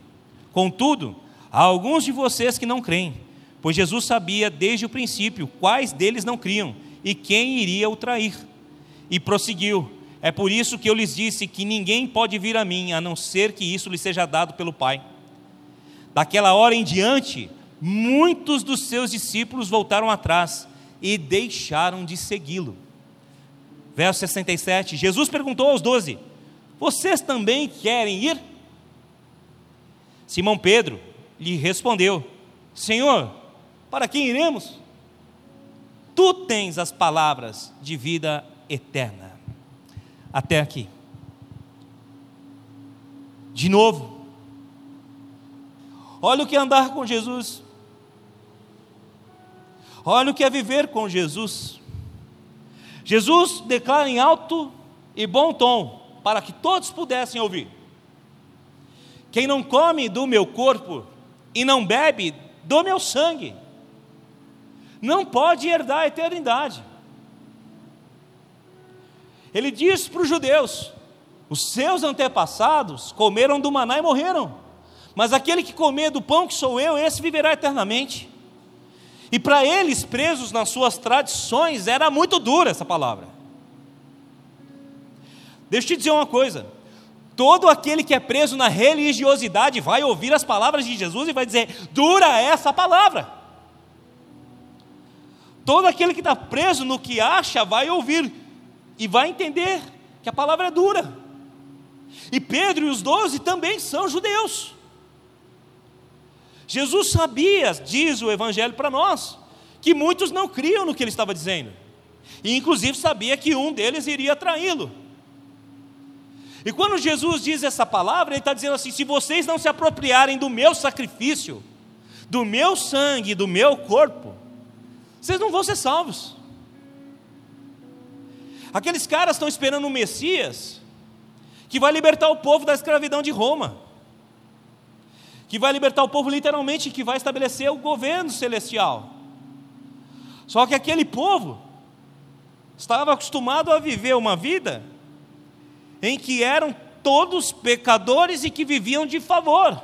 Contudo, há alguns de vocês que não creem, pois Jesus sabia desde o princípio quais deles não criam e quem iria o trair. E prosseguiu: É por isso que eu lhes disse que ninguém pode vir a mim, a não ser que isso lhe seja dado pelo Pai. Daquela hora em diante, muitos dos seus discípulos voltaram atrás e deixaram de segui-lo. Verso 67, Jesus perguntou aos doze: Vocês também querem ir? Simão Pedro lhe respondeu: Senhor, para quem iremos? Tu tens as palavras de vida eterna. Até aqui. De novo, Olha o que é andar com Jesus. Olha o que é viver com Jesus. Jesus declara em alto e bom tom, para que todos pudessem ouvir: Quem não come do meu corpo e não bebe do meu sangue, não pode herdar a eternidade. Ele diz para os judeus: os seus antepassados comeram do maná e morreram. Mas aquele que comer do pão que sou eu, esse viverá eternamente. E para eles, presos nas suas tradições, era muito dura essa palavra. Deixa eu te dizer uma coisa: todo aquele que é preso na religiosidade vai ouvir as palavras de Jesus e vai dizer, dura essa palavra. Todo aquele que está preso no que acha vai ouvir e vai entender que a palavra é dura. E Pedro e os doze também são judeus. Jesus sabia, diz o Evangelho para nós, que muitos não criam no que ele estava dizendo, e inclusive sabia que um deles iria traí-lo. E quando Jesus diz essa palavra, ele está dizendo assim: se vocês não se apropriarem do meu sacrifício, do meu sangue, do meu corpo, vocês não vão ser salvos. Aqueles caras estão esperando um Messias que vai libertar o povo da escravidão de Roma que vai libertar o povo literalmente, que vai estabelecer o governo celestial. Só que aquele povo estava acostumado a viver uma vida em que eram todos pecadores e que viviam de favor.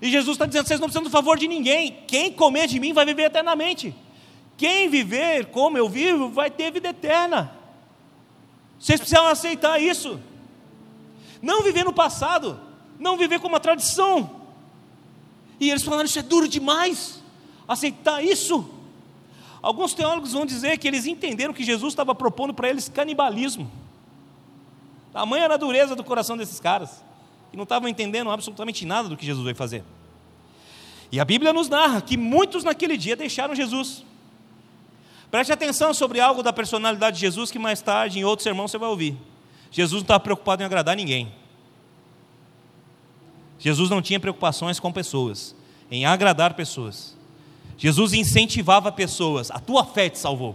E Jesus está dizendo: vocês não precisam do favor de ninguém. Quem comer de mim vai viver eternamente. Quem viver como eu vivo vai ter vida eterna. Vocês precisam aceitar isso. Não viver no passado, não viver como uma tradição, e eles falaram: Isso é duro demais, aceitar isso. Alguns teólogos vão dizer que eles entenderam que Jesus estava propondo para eles canibalismo. Tamanha era a dureza do coração desses caras, que não estavam entendendo absolutamente nada do que Jesus veio fazer. E a Bíblia nos narra que muitos naquele dia deixaram Jesus. Preste atenção sobre algo da personalidade de Jesus que mais tarde, em outro sermão, você vai ouvir. Jesus não estava preocupado em agradar ninguém. Jesus não tinha preocupações com pessoas, em agradar pessoas. Jesus incentivava pessoas, a tua fé te salvou.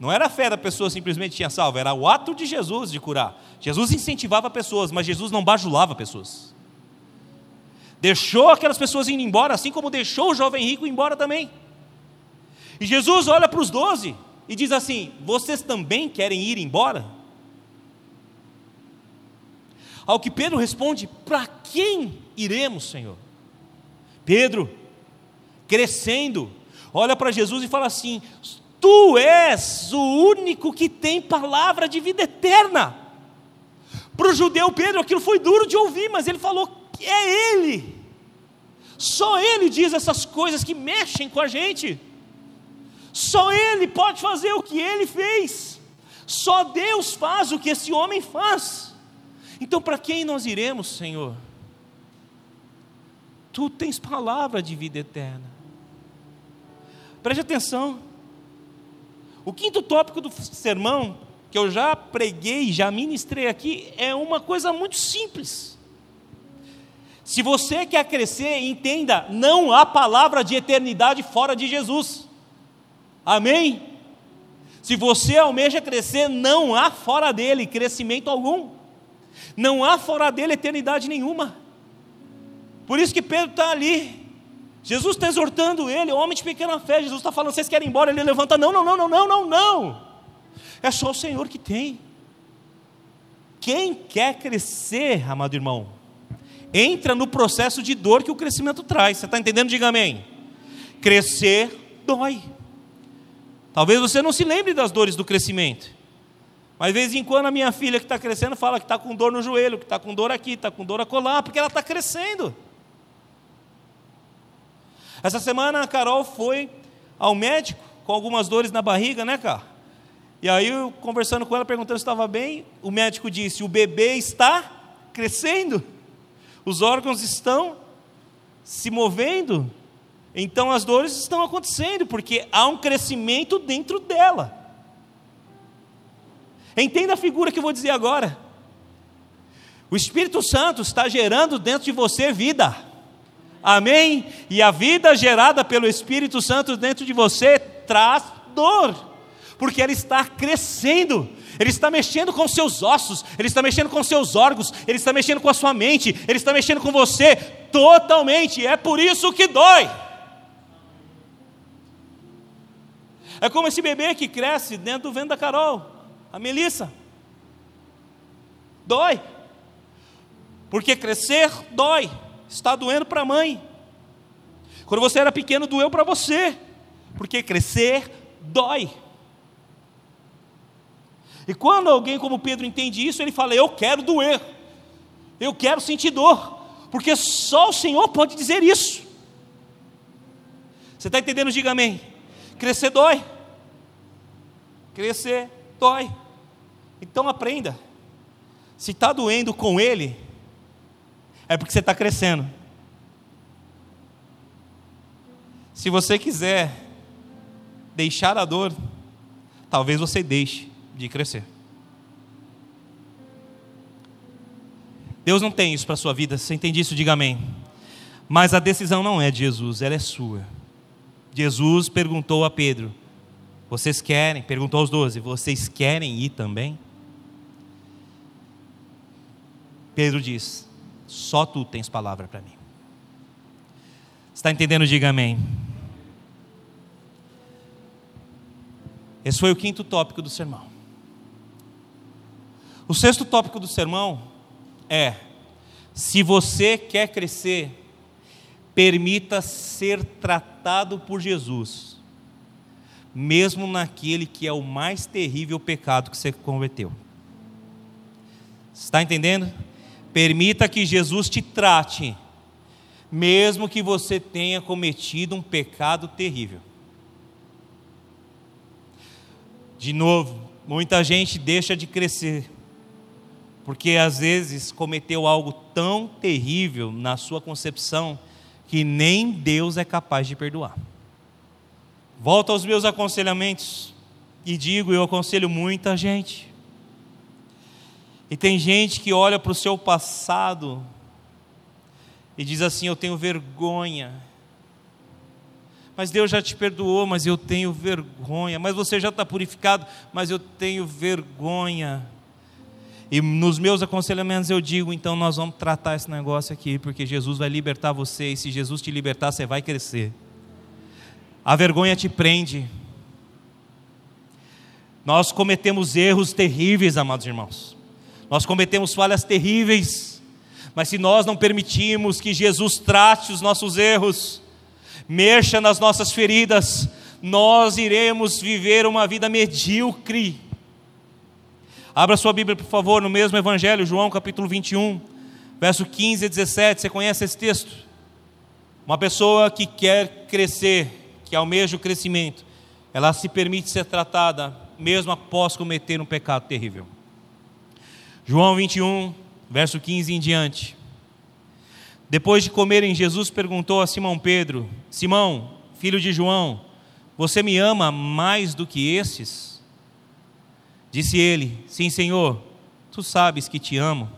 Não era a fé da pessoa simplesmente tinha salvo, era o ato de Jesus de curar. Jesus incentivava pessoas, mas Jesus não bajulava pessoas. Deixou aquelas pessoas indo embora, assim como deixou o jovem rico embora também. E Jesus olha para os doze e diz assim: Vocês também querem ir embora? Ao que Pedro responde: Para quem iremos, Senhor? Pedro, crescendo, olha para Jesus e fala assim: Tu és o único que tem palavra de vida eterna. Para o judeu Pedro aquilo foi duro de ouvir, mas ele falou: É Ele. Só Ele diz essas coisas que mexem com a gente. Só Ele pode fazer o que Ele fez. Só Deus faz o que esse homem faz. Então, para quem nós iremos, Senhor? Tu tens palavra de vida eterna. Preste atenção. O quinto tópico do sermão, que eu já preguei, já ministrei aqui, é uma coisa muito simples. Se você quer crescer, entenda: não há palavra de eternidade fora de Jesus. Amém? Se você almeja crescer, não há fora dele crescimento algum. Não há fora dele eternidade nenhuma. Por isso que Pedro está ali, Jesus está exortando ele, homem de pequena fé. Jesus está falando: vocês querem ir embora? Ele levanta: não, não, não, não, não, não, não. É só o Senhor que tem. Quem quer crescer, amado irmão, entra no processo de dor que o crescimento traz. Você está entendendo? Diga amém. Crescer dói. Talvez você não se lembre das dores do crescimento. Mas de vez em quando a minha filha que está crescendo fala que está com dor no joelho, que está com dor aqui, está com dor acolá, porque ela está crescendo. Essa semana a Carol foi ao médico com algumas dores na barriga, né, cara? E aí, eu, conversando com ela, perguntando se estava bem, o médico disse: o bebê está crescendo, os órgãos estão se movendo, então as dores estão acontecendo, porque há um crescimento dentro dela. Entenda a figura que eu vou dizer agora. O Espírito Santo está gerando dentro de você vida. Amém? E a vida gerada pelo Espírito Santo dentro de você traz dor, porque ela está crescendo. Ele está mexendo com seus ossos, ele está mexendo com seus órgãos, ele está mexendo com a sua mente, ele está mexendo com você totalmente. É por isso que dói. É como esse bebê que cresce dentro do vento da Carol, a Melissa. Dói. Porque crescer dói. Está doendo para a mãe. Quando você era pequeno, doeu para você. Porque crescer dói. E quando alguém como Pedro entende isso, ele fala: Eu quero doer. Eu quero sentir dor. Porque só o Senhor pode dizer isso. Você está entendendo? Diga amém. Crescer dói. Crescer dói. Então aprenda. Se está doendo com Ele, é porque você está crescendo. Se você quiser deixar a dor, talvez você deixe de crescer. Deus não tem isso para a sua vida, você entende isso? Diga amém. Mas a decisão não é de Jesus, ela é sua. Jesus perguntou a Pedro: Vocês querem? Perguntou aos doze: Vocês querem ir também? Pedro diz: só tu tens palavra para mim. Está entendendo? Diga amém. Esse foi o quinto tópico do sermão. O sexto tópico do sermão é: se você quer crescer, permita ser tratado por Jesus, mesmo naquele que é o mais terrível pecado que você cometeu. Está entendendo? Permita que Jesus te trate, mesmo que você tenha cometido um pecado terrível. De novo, muita gente deixa de crescer, porque às vezes cometeu algo tão terrível na sua concepção que nem Deus é capaz de perdoar. Volto aos meus aconselhamentos e digo: eu aconselho muita gente. E tem gente que olha para o seu passado e diz assim: Eu tenho vergonha. Mas Deus já te perdoou, mas eu tenho vergonha. Mas você já está purificado, mas eu tenho vergonha. E nos meus aconselhamentos eu digo: então nós vamos tratar esse negócio aqui, porque Jesus vai libertar você, e se Jesus te libertar, você vai crescer. A vergonha te prende. Nós cometemos erros terríveis, amados irmãos. Nós cometemos falhas terríveis. Mas se nós não permitirmos que Jesus trate os nossos erros, mexa nas nossas feridas, nós iremos viver uma vida medíocre. Abra sua Bíblia, por favor, no mesmo Evangelho, João capítulo 21, verso 15 e 17. Você conhece esse texto? Uma pessoa que quer crescer, que almeja o crescimento, ela se permite ser tratada, mesmo após cometer um pecado terrível. João 21, verso 15 em diante. Depois de comerem, Jesus perguntou a Simão Pedro: Simão, filho de João, você me ama mais do que esses? Disse ele: Sim, Senhor, tu sabes que te amo.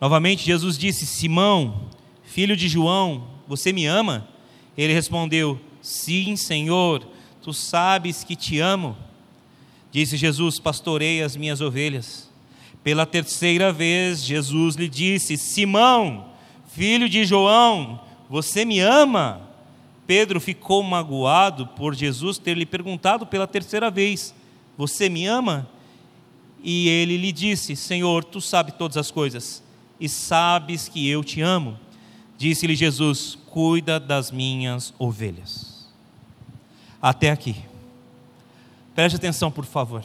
Novamente Jesus disse: Simão, filho de João, você me ama? Ele respondeu: Sim, Senhor, tu sabes que te amo. Disse Jesus: Pastorei as minhas ovelhas. Pela terceira vez, Jesus lhe disse: Simão, filho de João, você me ama? Pedro ficou magoado por Jesus ter lhe perguntado pela terceira vez: Você me ama? E ele lhe disse: Senhor, tu sabes todas as coisas e sabes que eu te amo. Disse-lhe Jesus: Cuida das minhas ovelhas. Até aqui. Preste atenção, por favor.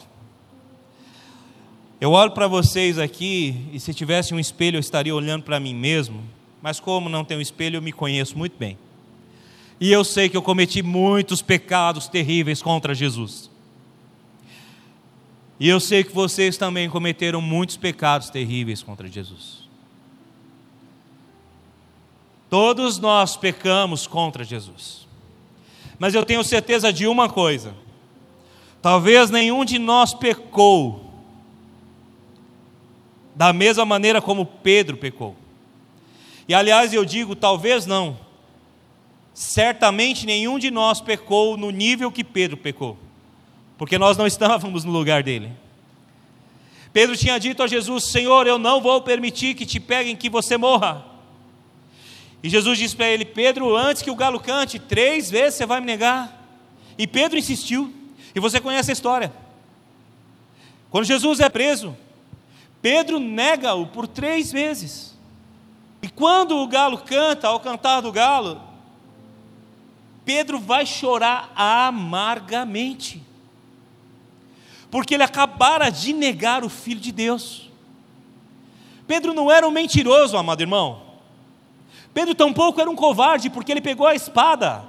Eu olho para vocês aqui e se tivesse um espelho eu estaria olhando para mim mesmo, mas como não tenho espelho eu me conheço muito bem. E eu sei que eu cometi muitos pecados terríveis contra Jesus. E eu sei que vocês também cometeram muitos pecados terríveis contra Jesus. Todos nós pecamos contra Jesus. Mas eu tenho certeza de uma coisa: talvez nenhum de nós pecou da mesma maneira como Pedro pecou. E aliás, eu digo, talvez não. Certamente nenhum de nós pecou no nível que Pedro pecou, porque nós não estávamos no lugar dele. Pedro tinha dito a Jesus: Senhor, eu não vou permitir que te peguem, que você morra. E Jesus disse para ele: Pedro, antes que o galo cante, três vezes você vai me negar. E Pedro insistiu, e você conhece a história. Quando Jesus é preso, Pedro nega-o por três vezes. E quando o galo canta, ao cantar do galo, Pedro vai chorar amargamente, porque ele acabara de negar o Filho de Deus. Pedro não era um mentiroso, amado irmão. Pedro tampouco era um covarde, porque ele pegou a espada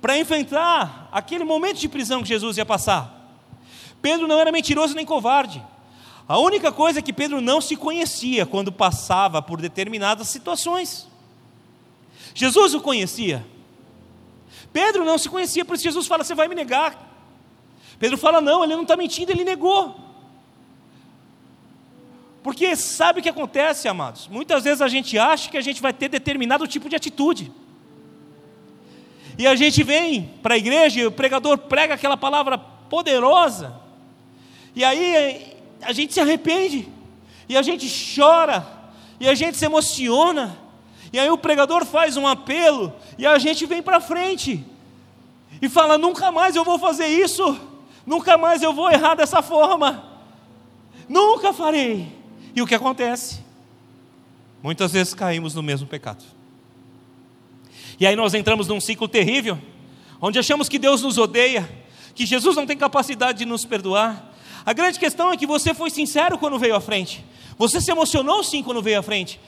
para enfrentar aquele momento de prisão que Jesus ia passar. Pedro não era mentiroso nem covarde. A única coisa é que Pedro não se conhecia quando passava por determinadas situações. Jesus o conhecia. Pedro não se conhecia, por isso Jesus fala: Você vai me negar. Pedro fala: Não, ele não está mentindo, ele negou. Porque sabe o que acontece, amados? Muitas vezes a gente acha que a gente vai ter determinado tipo de atitude. E a gente vem para a igreja e o pregador prega aquela palavra poderosa. E aí a gente se arrepende, e a gente chora, e a gente se emociona, e aí o pregador faz um apelo, e a gente vem para frente, e fala: nunca mais eu vou fazer isso, nunca mais eu vou errar dessa forma, nunca farei. E o que acontece? Muitas vezes caímos no mesmo pecado. E aí nós entramos num ciclo terrível, onde achamos que Deus nos odeia, que Jesus não tem capacidade de nos perdoar, a grande questão é que você foi sincero quando veio à frente. Você se emocionou sim quando veio à frente.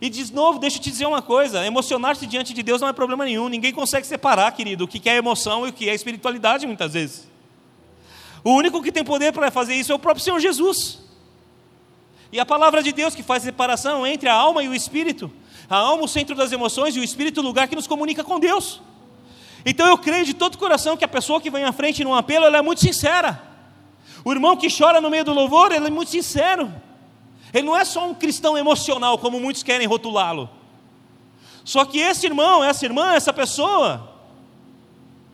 E de novo, deixa eu te dizer uma coisa: emocionar-se diante de Deus não é problema nenhum. Ninguém consegue separar, querido, o que é emoção e o que é espiritualidade muitas vezes. O único que tem poder para fazer isso é o próprio Senhor Jesus. E a palavra de Deus que faz separação entre a alma e o espírito. A alma, o centro das emoções, e o espírito, o lugar que nos comunica com Deus. Então eu creio de todo coração que a pessoa que vem à frente num apelo, ela é muito sincera. O irmão que chora no meio do louvor, ele é muito sincero. Ele não é só um cristão emocional, como muitos querem rotulá-lo. Só que esse irmão, essa irmã, essa pessoa,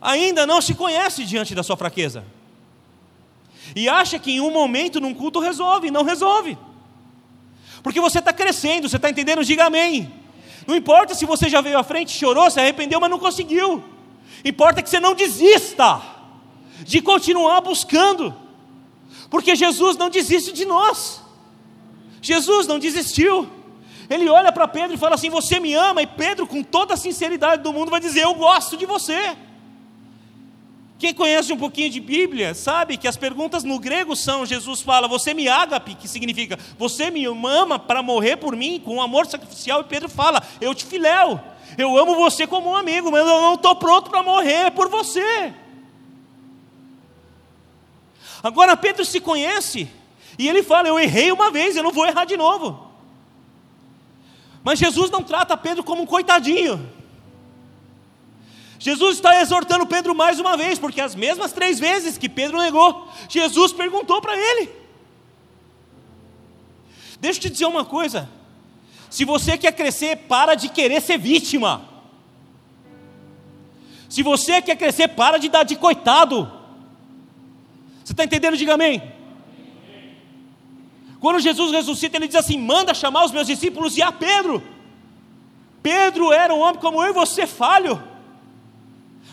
ainda não se conhece diante da sua fraqueza. E acha que em um momento, num culto, resolve. Não resolve. Porque você está crescendo, você está entendendo? Diga amém. Não importa se você já veio à frente, chorou, se arrependeu, mas não conseguiu. Importa que você não desista de continuar buscando. Porque Jesus não desiste de nós. Jesus não desistiu. Ele olha para Pedro e fala assim: Você me ama? E Pedro, com toda a sinceridade do mundo, vai dizer: Eu gosto de você. Quem conhece um pouquinho de Bíblia sabe que as perguntas no grego são: Jesus fala, você me ágape, que significa você me ama para morrer por mim com um amor sacrificial, e Pedro fala, eu te filéu, eu amo você como um amigo, mas eu não estou pronto para morrer por você. Agora Pedro se conhece, e ele fala: Eu errei uma vez, eu não vou errar de novo. Mas Jesus não trata Pedro como um coitadinho. Jesus está exortando Pedro mais uma vez, porque as mesmas três vezes que Pedro negou, Jesus perguntou para ele. Deixa eu te dizer uma coisa: se você quer crescer, para de querer ser vítima. Se você quer crescer, para de dar de coitado. Você está entendendo? Diga amém. Quando Jesus ressuscita, ele diz assim: manda chamar os meus discípulos e a Pedro. Pedro era um homem como eu e você, falho.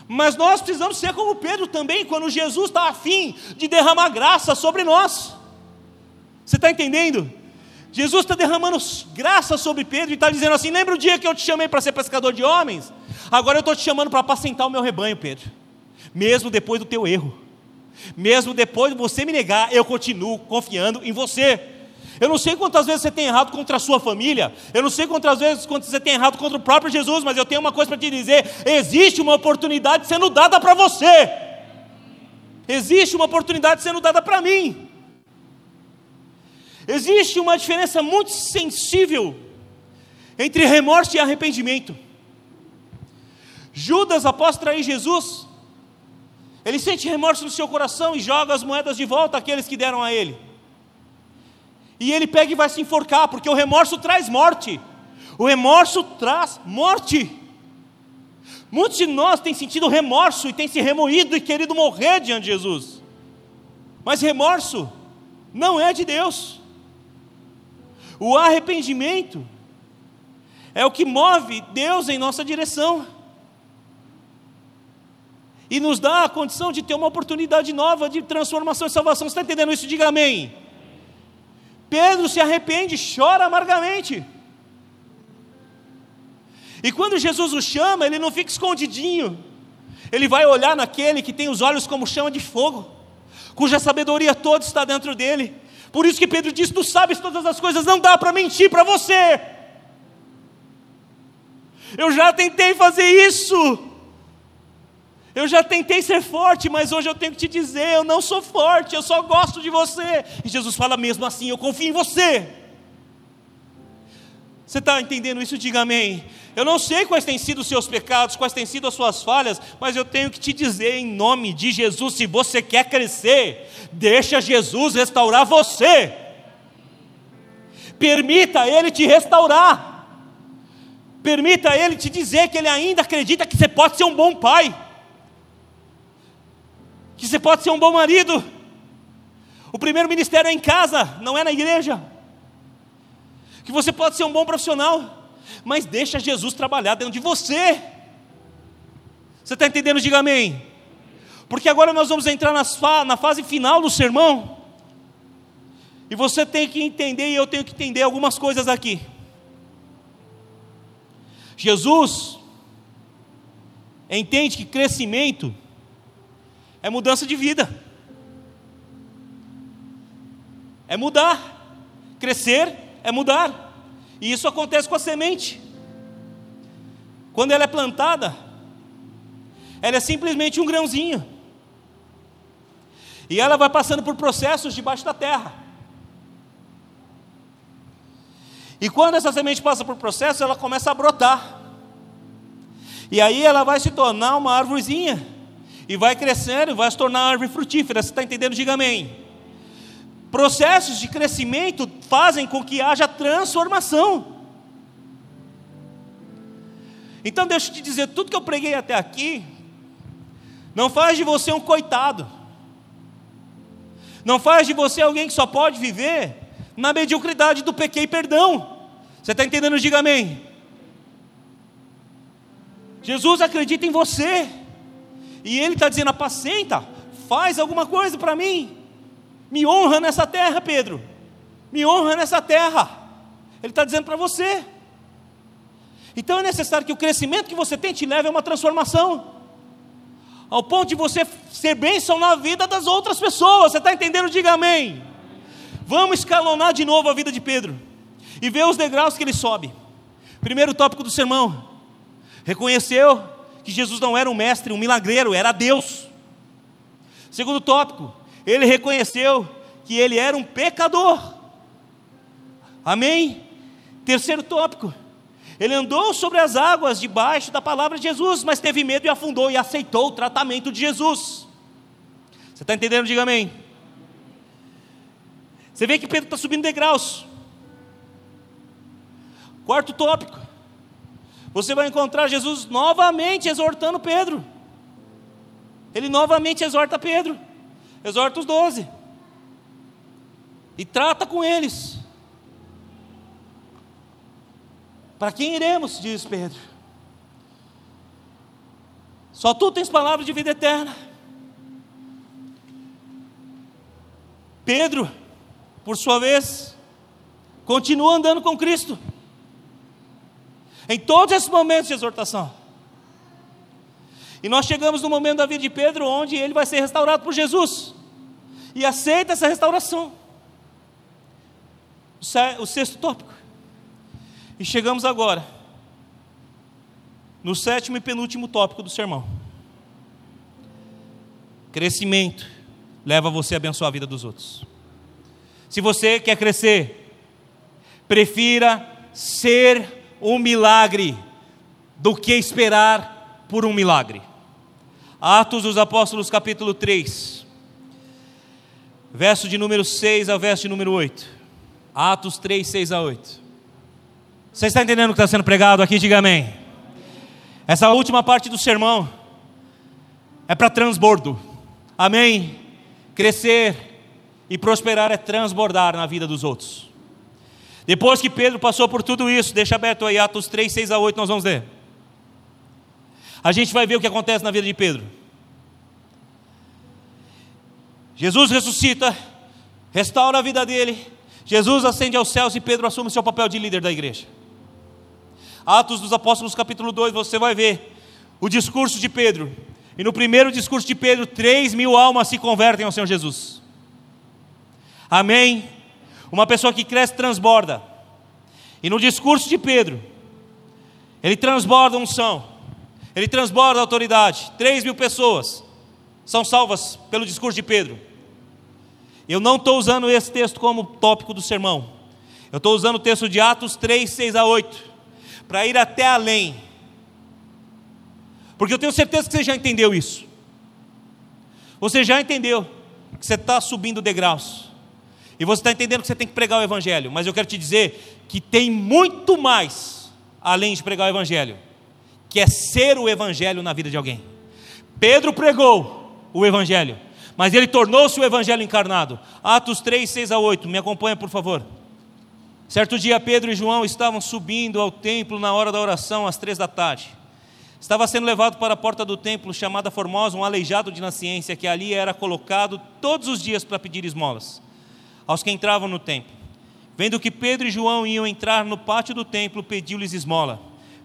Mas nós precisamos ser como Pedro também, quando Jesus está afim de derramar graça sobre nós. Você está entendendo? Jesus está derramando graça sobre Pedro e está dizendo assim: lembra o dia que eu te chamei para ser pescador de homens? Agora eu estou te chamando para apacentar o meu rebanho, Pedro. Mesmo depois do teu erro, mesmo depois de você me negar, eu continuo confiando em você. Eu não sei quantas vezes você tem errado contra a sua família, eu não sei quantas vezes você tem errado contra o próprio Jesus, mas eu tenho uma coisa para te dizer: existe uma oportunidade sendo dada para você, existe uma oportunidade sendo dada para mim. Existe uma diferença muito sensível entre remorso e arrependimento. Judas, após trair Jesus, ele sente remorso no seu coração e joga as moedas de volta àqueles que deram a ele. E ele pega e vai se enforcar, porque o remorso traz morte. O remorso traz morte. Muitos de nós têm sentido remorso e têm se remoído e querido morrer diante de Jesus. Mas remorso não é de Deus. O arrependimento é o que move Deus em nossa direção. E nos dá a condição de ter uma oportunidade nova de transformação e salvação. Você está entendendo isso? Diga amém. Pedro se arrepende, chora amargamente. E quando Jesus o chama, ele não fica escondidinho. Ele vai olhar naquele que tem os olhos como chama de fogo, cuja sabedoria toda está dentro dele. Por isso que Pedro diz: Tu sabes todas as coisas, não dá para mentir para você. Eu já tentei fazer isso. Eu já tentei ser forte, mas hoje eu tenho que te dizer: eu não sou forte, eu só gosto de você. E Jesus fala mesmo assim: eu confio em você. Você está entendendo isso? Diga amém. Eu não sei quais têm sido os seus pecados, quais têm sido as suas falhas, mas eu tenho que te dizer em nome de Jesus: se você quer crescer, deixa Jesus restaurar você. Permita Ele te restaurar. Permita Ele te dizer que Ele ainda acredita que você pode ser um bom pai que você pode ser um bom marido. O primeiro ministério é em casa, não é na igreja. Que você pode ser um bom profissional, mas deixa Jesus trabalhar dentro de você. Você está entendendo? Diga amém. Porque agora nós vamos entrar na fase final do sermão. E você tem que entender, e eu tenho que entender algumas coisas aqui. Jesus entende que crescimento é mudança de vida. É mudar. Crescer é mudar. E isso acontece com a semente. Quando ela é plantada, ela é simplesmente um grãozinho. E ela vai passando por processos debaixo da terra. E quando essa semente passa por processo, ela começa a brotar. E aí ela vai se tornar uma árvorezinha. E vai crescendo e vai se tornar árvore frutífera. Você está entendendo? Diga amém. Processos de crescimento fazem com que haja transformação. Então deixa eu te dizer, tudo que eu preguei até aqui, não faz de você um coitado. Não faz de você alguém que só pode viver na mediocridade do pequeno e perdão. Você está entendendo? Diga amém. Jesus acredita em você. E Ele está dizendo: apacenta, faz alguma coisa para mim. Me honra nessa terra, Pedro. Me honra nessa terra. Ele está dizendo para você. Então é necessário que o crescimento que você tem te leve a uma transformação. Ao ponto de você ser bênção na vida das outras pessoas. Você está entendendo? Diga amém. Vamos escalonar de novo a vida de Pedro. E ver os degraus que ele sobe. Primeiro tópico do sermão. Reconheceu que Jesus não era um mestre, um milagreiro, era Deus. Segundo tópico, ele reconheceu que ele era um pecador. Amém? Terceiro tópico, ele andou sobre as águas debaixo da palavra de Jesus, mas teve medo e afundou e aceitou o tratamento de Jesus. Você está entendendo? Diga amém. Você vê que Pedro está subindo degraus. Quarto tópico. Você vai encontrar Jesus novamente exortando Pedro. Ele novamente exorta Pedro exorta os doze. E trata com eles. Para quem iremos, diz Pedro. Só tu tens palavras de vida eterna. Pedro, por sua vez, continua andando com Cristo. Em todos esses momentos de exortação. E nós chegamos no momento da vida de Pedro onde ele vai ser restaurado por Jesus. E aceita essa restauração. O sexto tópico. E chegamos agora no sétimo e penúltimo tópico do sermão. Crescimento leva você a abençoar a vida dos outros. Se você quer crescer, prefira ser um milagre do que esperar por um milagre. Atos dos Apóstolos, capítulo 3, verso de número 6 ao verso de número 8. Atos 3, 6 a 8. Você está entendendo o que está sendo pregado aqui? Diga amém. Essa última parte do sermão é para transbordo. Amém? Crescer e prosperar é transbordar na vida dos outros. Depois que Pedro passou por tudo isso, deixa aberto aí Atos 3, 6 a 8, nós vamos ler a gente vai ver o que acontece na vida de Pedro. Jesus ressuscita, restaura a vida dele, Jesus ascende aos céus e Pedro assume seu papel de líder da igreja. Atos dos Apóstolos, capítulo 2, você vai ver o discurso de Pedro. E no primeiro discurso de Pedro, 3 mil almas se convertem ao Senhor Jesus. Amém? Uma pessoa que cresce transborda. E no discurso de Pedro, ele transborda unção ele transborda autoridade. Três mil pessoas são salvas pelo discurso de Pedro. Eu não estou usando esse texto como tópico do sermão. Eu estou usando o texto de Atos 3, 6 a 8, para ir até além. Porque eu tenho certeza que você já entendeu isso. Você já entendeu que você está subindo degraus. E você está entendendo que você tem que pregar o Evangelho. Mas eu quero te dizer que tem muito mais além de pregar o Evangelho que é ser o Evangelho na vida de alguém. Pedro pregou o Evangelho, mas ele tornou-se o Evangelho encarnado. Atos 3, 6 a 8, me acompanha por favor. Certo dia, Pedro e João estavam subindo ao templo na hora da oração, às três da tarde. Estava sendo levado para a porta do templo, chamada Formosa, um aleijado de nasciência, que ali era colocado todos os dias para pedir esmolas aos que entravam no templo. Vendo que Pedro e João iam entrar no pátio do templo, pediu-lhes esmola.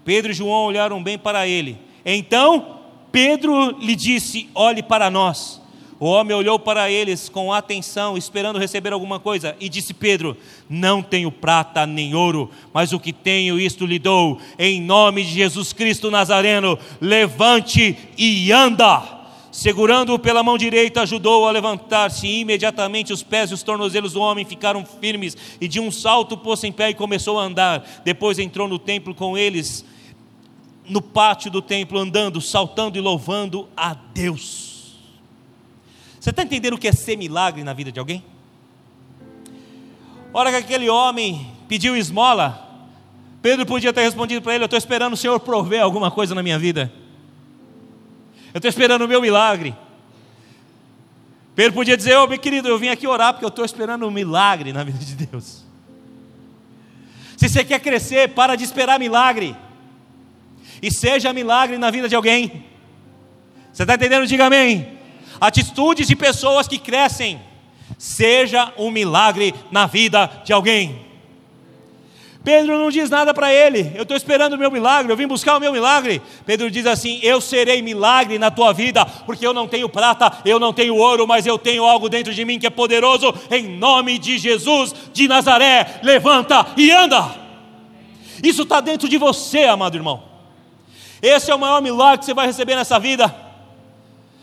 Pedro e João olharam bem para ele. Então Pedro lhe disse: Olhe para nós. O homem olhou para eles com atenção, esperando receber alguma coisa, e disse Pedro: Não tenho prata nem ouro, mas o que tenho, isto lhe dou. Em nome de Jesus Cristo Nazareno, levante e anda. Segurando-o pela mão direita, ajudou-o a levantar-se. E imediatamente os pés e os tornozelos do homem ficaram firmes, e de um salto pôs-se em pé e começou a andar. Depois entrou no templo com eles, no pátio do templo, andando, saltando e louvando a Deus. Você está entendendo o que é ser milagre na vida de alguém? hora que aquele homem pediu esmola, Pedro podia ter respondido para ele: Eu estou esperando o Senhor prover alguma coisa na minha vida. Eu estou esperando o meu milagre. Pedro podia dizer: Ô oh, meu querido, eu vim aqui orar porque eu estou esperando um milagre na vida de Deus. Se você quer crescer, para de esperar milagre. E seja milagre na vida de alguém. Você está entendendo? Diga amém. Atitudes de pessoas que crescem seja um milagre na vida de alguém. Pedro não diz nada para ele, eu estou esperando o meu milagre, eu vim buscar o meu milagre. Pedro diz assim: Eu serei milagre na tua vida, porque eu não tenho prata, eu não tenho ouro, mas eu tenho algo dentro de mim que é poderoso, em nome de Jesus de Nazaré, levanta e anda. Isso está dentro de você, amado irmão. Esse é o maior milagre que você vai receber nessa vida.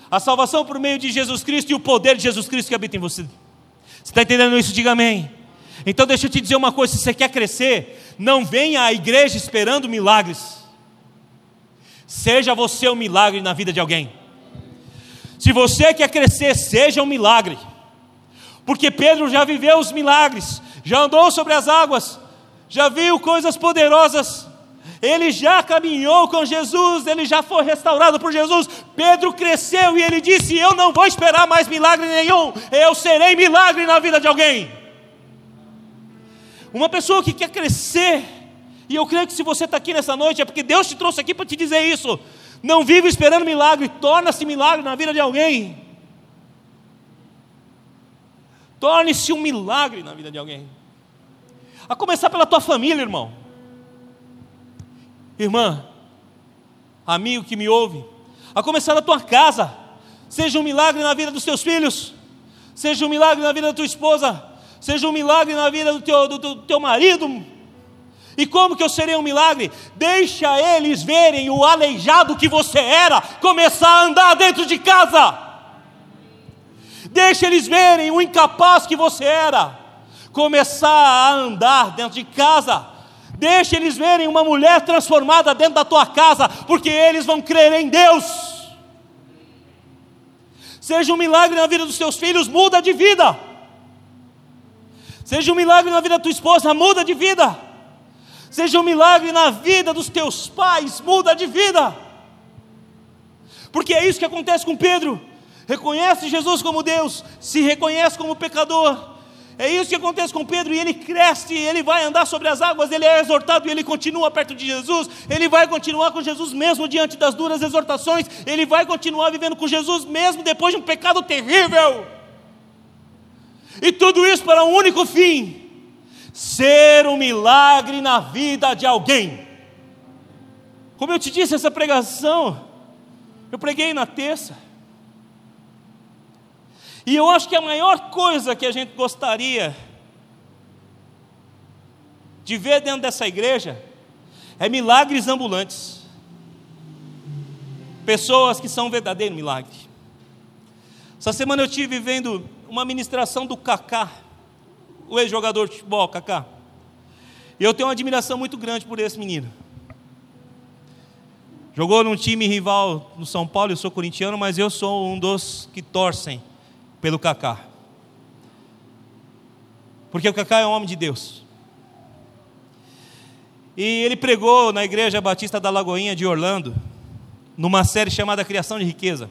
A salvação por meio de Jesus Cristo e o poder de Jesus Cristo que habita em você. Você está entendendo isso? Diga amém. Então deixa eu te dizer uma coisa: se você quer crescer, não venha à igreja esperando milagres. Seja você um milagre na vida de alguém. Se você quer crescer, seja um milagre. Porque Pedro já viveu os milagres, já andou sobre as águas, já viu coisas poderosas ele já caminhou com Jesus, ele já foi restaurado por Jesus. Pedro cresceu e ele disse: Eu não vou esperar mais milagre nenhum, eu serei milagre na vida de alguém. Uma pessoa que quer crescer, e eu creio que se você está aqui nessa noite é porque Deus te trouxe aqui para te dizer isso. Não vive esperando milagre, torna-se milagre na vida de alguém. Torne-se um milagre na vida de alguém. A começar pela tua família, irmão. Irmã, amigo que me ouve, a começar da tua casa, seja um milagre na vida dos teus filhos, seja um milagre na vida da tua esposa, seja um milagre na vida do teu, do, do teu marido. E como que eu serei um milagre? Deixa eles verem o aleijado que você era começar a andar dentro de casa. Deixa eles verem o incapaz que você era começar a andar dentro de casa. Deixa eles verem uma mulher transformada dentro da tua casa, porque eles vão crer em Deus. Seja um milagre na vida dos teus filhos, muda de vida. Seja um milagre na vida da tua esposa, muda de vida. Seja um milagre na vida dos teus pais, muda de vida. Porque é isso que acontece com Pedro. Reconhece Jesus como Deus, se reconhece como pecador, é isso que acontece com Pedro, e ele cresce, ele vai andar sobre as águas, ele é exortado e ele continua perto de Jesus, ele vai continuar com Jesus mesmo diante das duras exortações, ele vai continuar vivendo com Jesus mesmo depois de um pecado terrível. E tudo isso para um único fim: ser um milagre na vida de alguém. Como eu te disse, essa pregação, eu preguei na terça. E eu acho que a maior coisa que a gente gostaria de ver dentro dessa igreja é milagres ambulantes. Pessoas que são um verdadeiro milagre. Essa semana eu estive vendo uma ministração do Kaká, o ex-jogador de futebol, Kaká. E eu tenho uma admiração muito grande por esse menino. Jogou num time rival no São Paulo, eu sou corintiano, mas eu sou um dos que torcem pelo Cacá. Porque o Cacá é um homem de Deus. E ele pregou na Igreja Batista da Lagoinha de Orlando, numa série chamada Criação de Riqueza.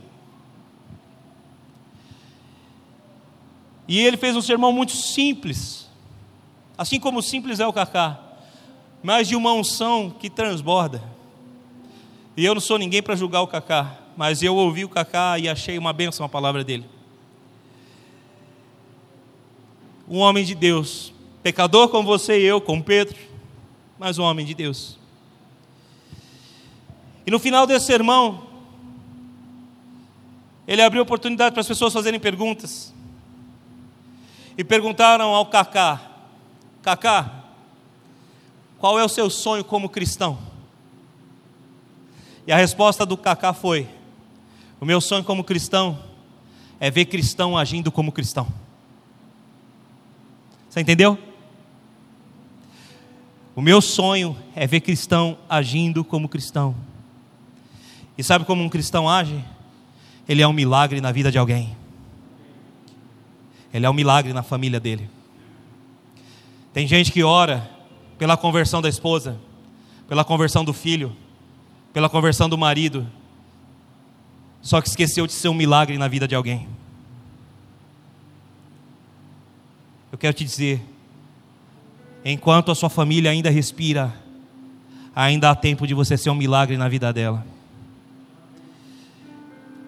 E ele fez um sermão muito simples, assim como simples é o Cacá, mas de uma unção que transborda. E eu não sou ninguém para julgar o Cacá, mas eu ouvi o Cacá e achei uma bênção a palavra dele. um homem de Deus, pecador como você e eu, como Pedro, mas um homem de Deus. E no final desse sermão, ele abriu oportunidade para as pessoas fazerem perguntas. E perguntaram ao Cacá: Cacá, qual é o seu sonho como cristão? E a resposta do Cacá foi: O meu sonho como cristão é ver cristão agindo como cristão. Você entendeu? O meu sonho é ver cristão agindo como cristão. E sabe como um cristão age? Ele é um milagre na vida de alguém. Ele é um milagre na família dele. Tem gente que ora pela conversão da esposa, pela conversão do filho, pela conversão do marido, só que esqueceu de ser um milagre na vida de alguém. Eu quero te dizer, enquanto a sua família ainda respira, ainda há tempo de você ser um milagre na vida dela.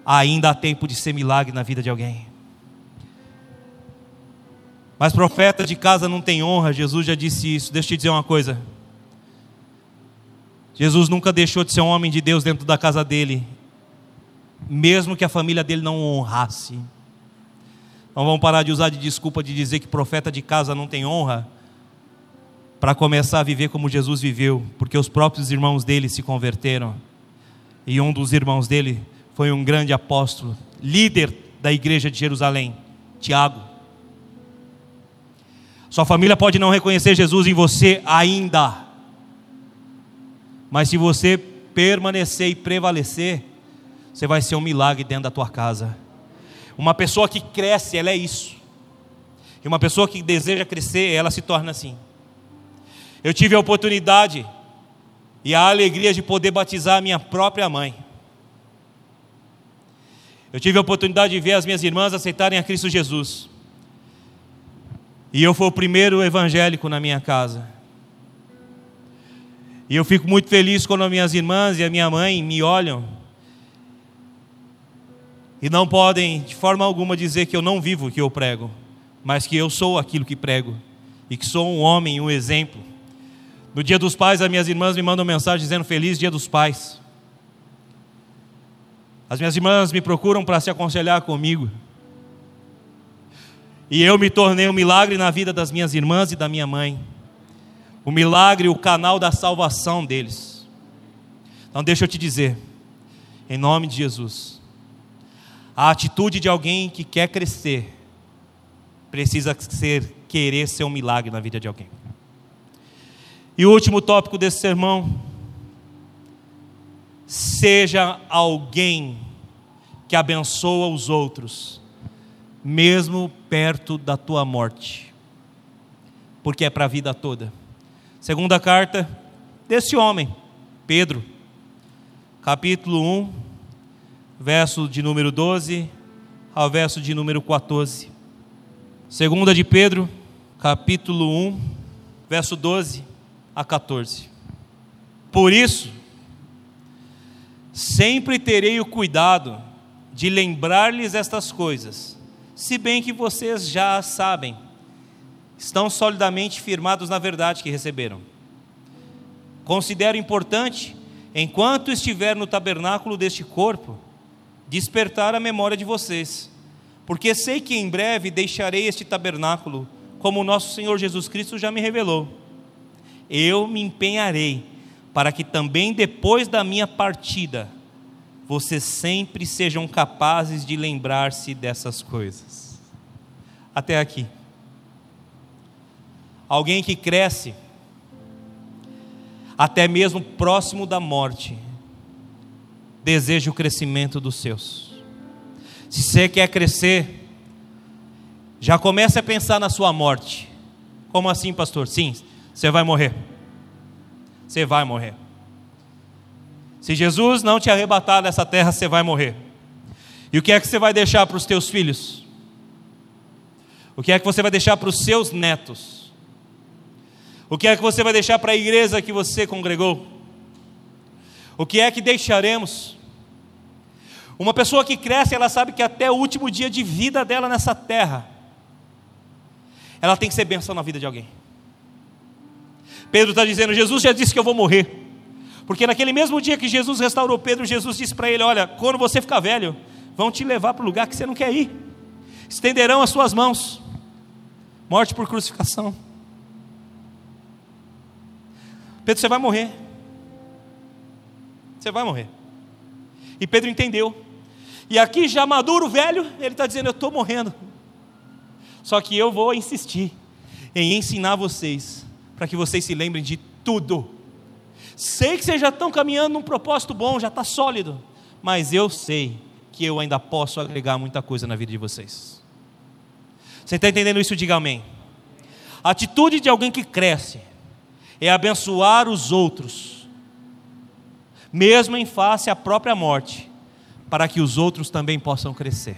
Ainda há tempo de ser milagre na vida de alguém. Mas profeta de casa não tem honra, Jesus já disse isso. Deixa eu te dizer uma coisa. Jesus nunca deixou de ser um homem de Deus dentro da casa dele, mesmo que a família dele não o honrasse. Não vamos parar de usar de desculpa de dizer que profeta de casa não tem honra, para começar a viver como Jesus viveu, porque os próprios irmãos dele se converteram. E um dos irmãos dele foi um grande apóstolo, líder da igreja de Jerusalém, Tiago. Sua família pode não reconhecer Jesus em você ainda, mas se você permanecer e prevalecer, você vai ser um milagre dentro da tua casa. Uma pessoa que cresce, ela é isso. E uma pessoa que deseja crescer, ela se torna assim. Eu tive a oportunidade e a alegria de poder batizar a minha própria mãe. Eu tive a oportunidade de ver as minhas irmãs aceitarem a Cristo Jesus. E eu fui o primeiro evangélico na minha casa. E eu fico muito feliz quando as minhas irmãs e a minha mãe me olham e não podem de forma alguma dizer que eu não vivo o que eu prego, mas que eu sou aquilo que prego e que sou um homem, um exemplo. No dia dos pais, as minhas irmãs me mandam mensagem dizendo feliz dia dos pais. As minhas irmãs me procuram para se aconselhar comigo. E eu me tornei um milagre na vida das minhas irmãs e da minha mãe. O milagre, o canal da salvação deles. Então deixa eu te dizer, em nome de Jesus, a atitude de alguém que quer crescer precisa ser querer ser um milagre na vida de alguém. E o último tópico desse sermão, seja alguém que abençoa os outros, mesmo perto da tua morte, porque é para a vida toda. Segunda carta desse homem, Pedro, capítulo 1, verso de número 12 ao verso de número 14. Segunda de Pedro, capítulo 1, verso 12 a 14. Por isso, sempre terei o cuidado de lembrar-lhes estas coisas, se bem que vocês já sabem, estão solidamente firmados na verdade que receberam. Considero importante, enquanto estiver no tabernáculo deste corpo, despertar a memória de vocês, porque sei que em breve deixarei este tabernáculo, como o nosso Senhor Jesus Cristo já me revelou. Eu me empenharei para que também depois da minha partida, vocês sempre sejam capazes de lembrar-se dessas coisas. Até aqui. Alguém que cresce, até mesmo próximo da morte, deseja o crescimento dos seus. Se você quer crescer, já comece a pensar na sua morte. Como assim, pastor? Sim, você vai morrer. Você vai morrer. Se Jesus não te arrebatar dessa terra, você vai morrer. E o que é que você vai deixar para os teus filhos? O que é que você vai deixar para os seus netos? O que é que você vai deixar para a igreja que você congregou? O que é que deixaremos? Uma pessoa que cresce, ela sabe que até o último dia de vida dela nessa terra, ela tem que ser bênção na vida de alguém. Pedro está dizendo: Jesus já disse que eu vou morrer. Porque naquele mesmo dia que Jesus restaurou Pedro, Jesus disse para ele: Olha, quando você ficar velho, vão te levar para o lugar que você não quer ir, estenderão as suas mãos, morte por crucificação. Pedro, você vai morrer. Você vai morrer. E Pedro entendeu. E aqui, já maduro, velho, ele está dizendo: Eu estou morrendo. Só que eu vou insistir em ensinar vocês, para que vocês se lembrem de tudo. Sei que vocês já estão caminhando num propósito bom, já está sólido, mas eu sei que eu ainda posso agregar muita coisa na vida de vocês. Você está entendendo isso? Diga amém. A atitude de alguém que cresce é abençoar os outros, mesmo em face à própria morte, para que os outros também possam crescer.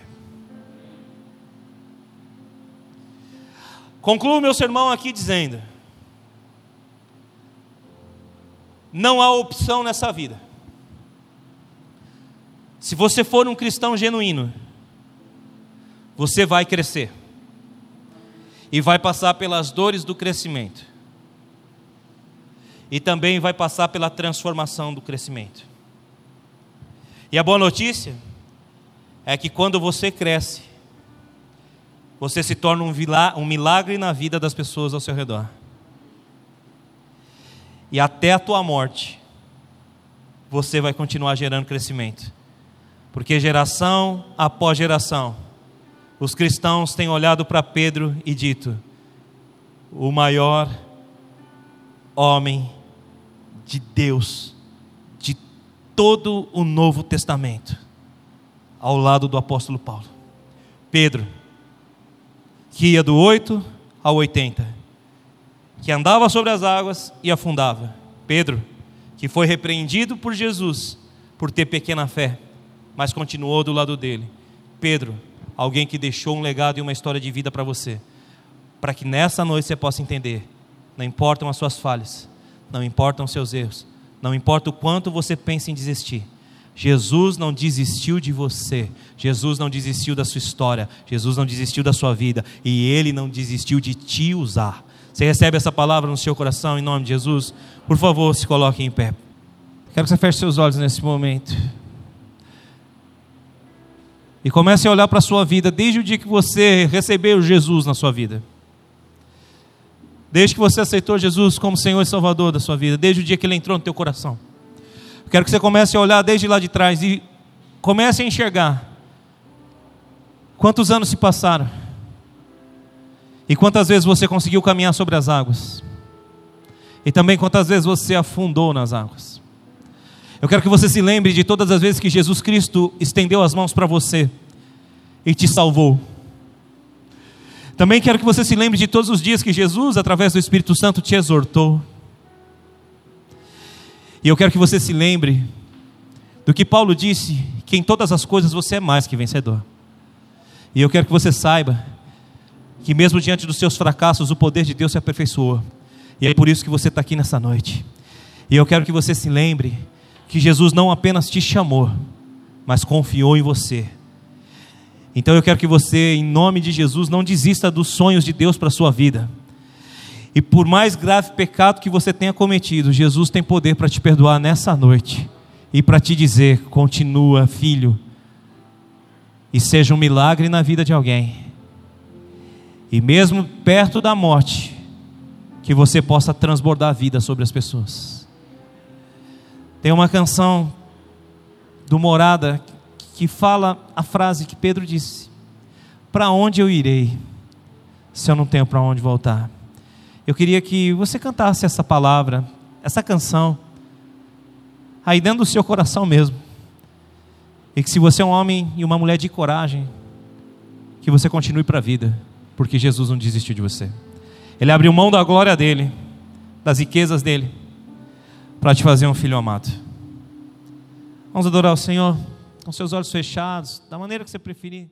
Concluo meu sermão aqui dizendo: não há opção nessa vida. Se você for um cristão genuíno, você vai crescer e vai passar pelas dores do crescimento e também vai passar pela transformação do crescimento. E a boa notícia é que quando você cresce, você se torna um milagre na vida das pessoas ao seu redor. E até a tua morte, você vai continuar gerando crescimento. Porque geração após geração, os cristãos têm olhado para Pedro e dito: o maior homem de Deus de todo o Novo Testamento, ao lado do apóstolo Paulo. Pedro, que ia do 8 ao 80, que andava sobre as águas e afundava. Pedro, que foi repreendido por Jesus por ter pequena fé, mas continuou do lado dele. Pedro, alguém que deixou um legado e uma história de vida para você, para que nessa noite você possa entender: não importam as suas falhas, não importam os seus erros, não importa o quanto você pensa em desistir. Jesus não desistiu de você, Jesus não desistiu da sua história, Jesus não desistiu da sua vida e Ele não desistiu de te usar. Você recebe essa palavra no seu coração em nome de Jesus? Por favor, se coloque em pé. Quero que você feche seus olhos nesse momento. E comece a olhar para a sua vida desde o dia que você recebeu Jesus na sua vida. Desde que você aceitou Jesus como Senhor e Salvador da sua vida, desde o dia que Ele entrou no teu coração. Quero que você comece a olhar desde lá de trás e comece a enxergar quantos anos se passaram e quantas vezes você conseguiu caminhar sobre as águas, e também quantas vezes você afundou nas águas. Eu quero que você se lembre de todas as vezes que Jesus Cristo estendeu as mãos para você e te salvou. Também quero que você se lembre de todos os dias que Jesus, através do Espírito Santo, te exortou. E eu quero que você se lembre do que Paulo disse, que em todas as coisas você é mais que vencedor. E eu quero que você saiba que mesmo diante dos seus fracassos, o poder de Deus se aperfeiçoou. E é por isso que você está aqui nessa noite. E eu quero que você se lembre que Jesus não apenas te chamou, mas confiou em você então eu quero que você, em nome de Jesus, não desista dos sonhos de Deus para a sua vida. E por mais grave pecado que você tenha cometido, Jesus tem poder para te perdoar nessa noite e para te dizer: continua, filho, e seja um milagre na vida de alguém. E mesmo perto da morte, que você possa transbordar a vida sobre as pessoas. Tem uma canção do Morada que fala a frase que Pedro disse: Para onde eu irei se eu não tenho para onde voltar? Eu queria que você cantasse essa palavra, essa canção, aí dentro do seu coração mesmo. E que se você é um homem e uma mulher de coragem, que você continue para a vida, porque Jesus não desistiu de você. Ele abriu mão da glória dele, das riquezas dele, para te fazer um filho amado. Vamos adorar o Senhor com seus olhos fechados, da maneira que você preferir.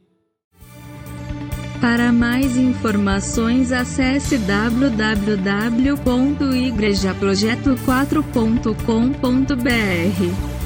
Para mais informações, acesse www.igrejaprojeto4.com.br.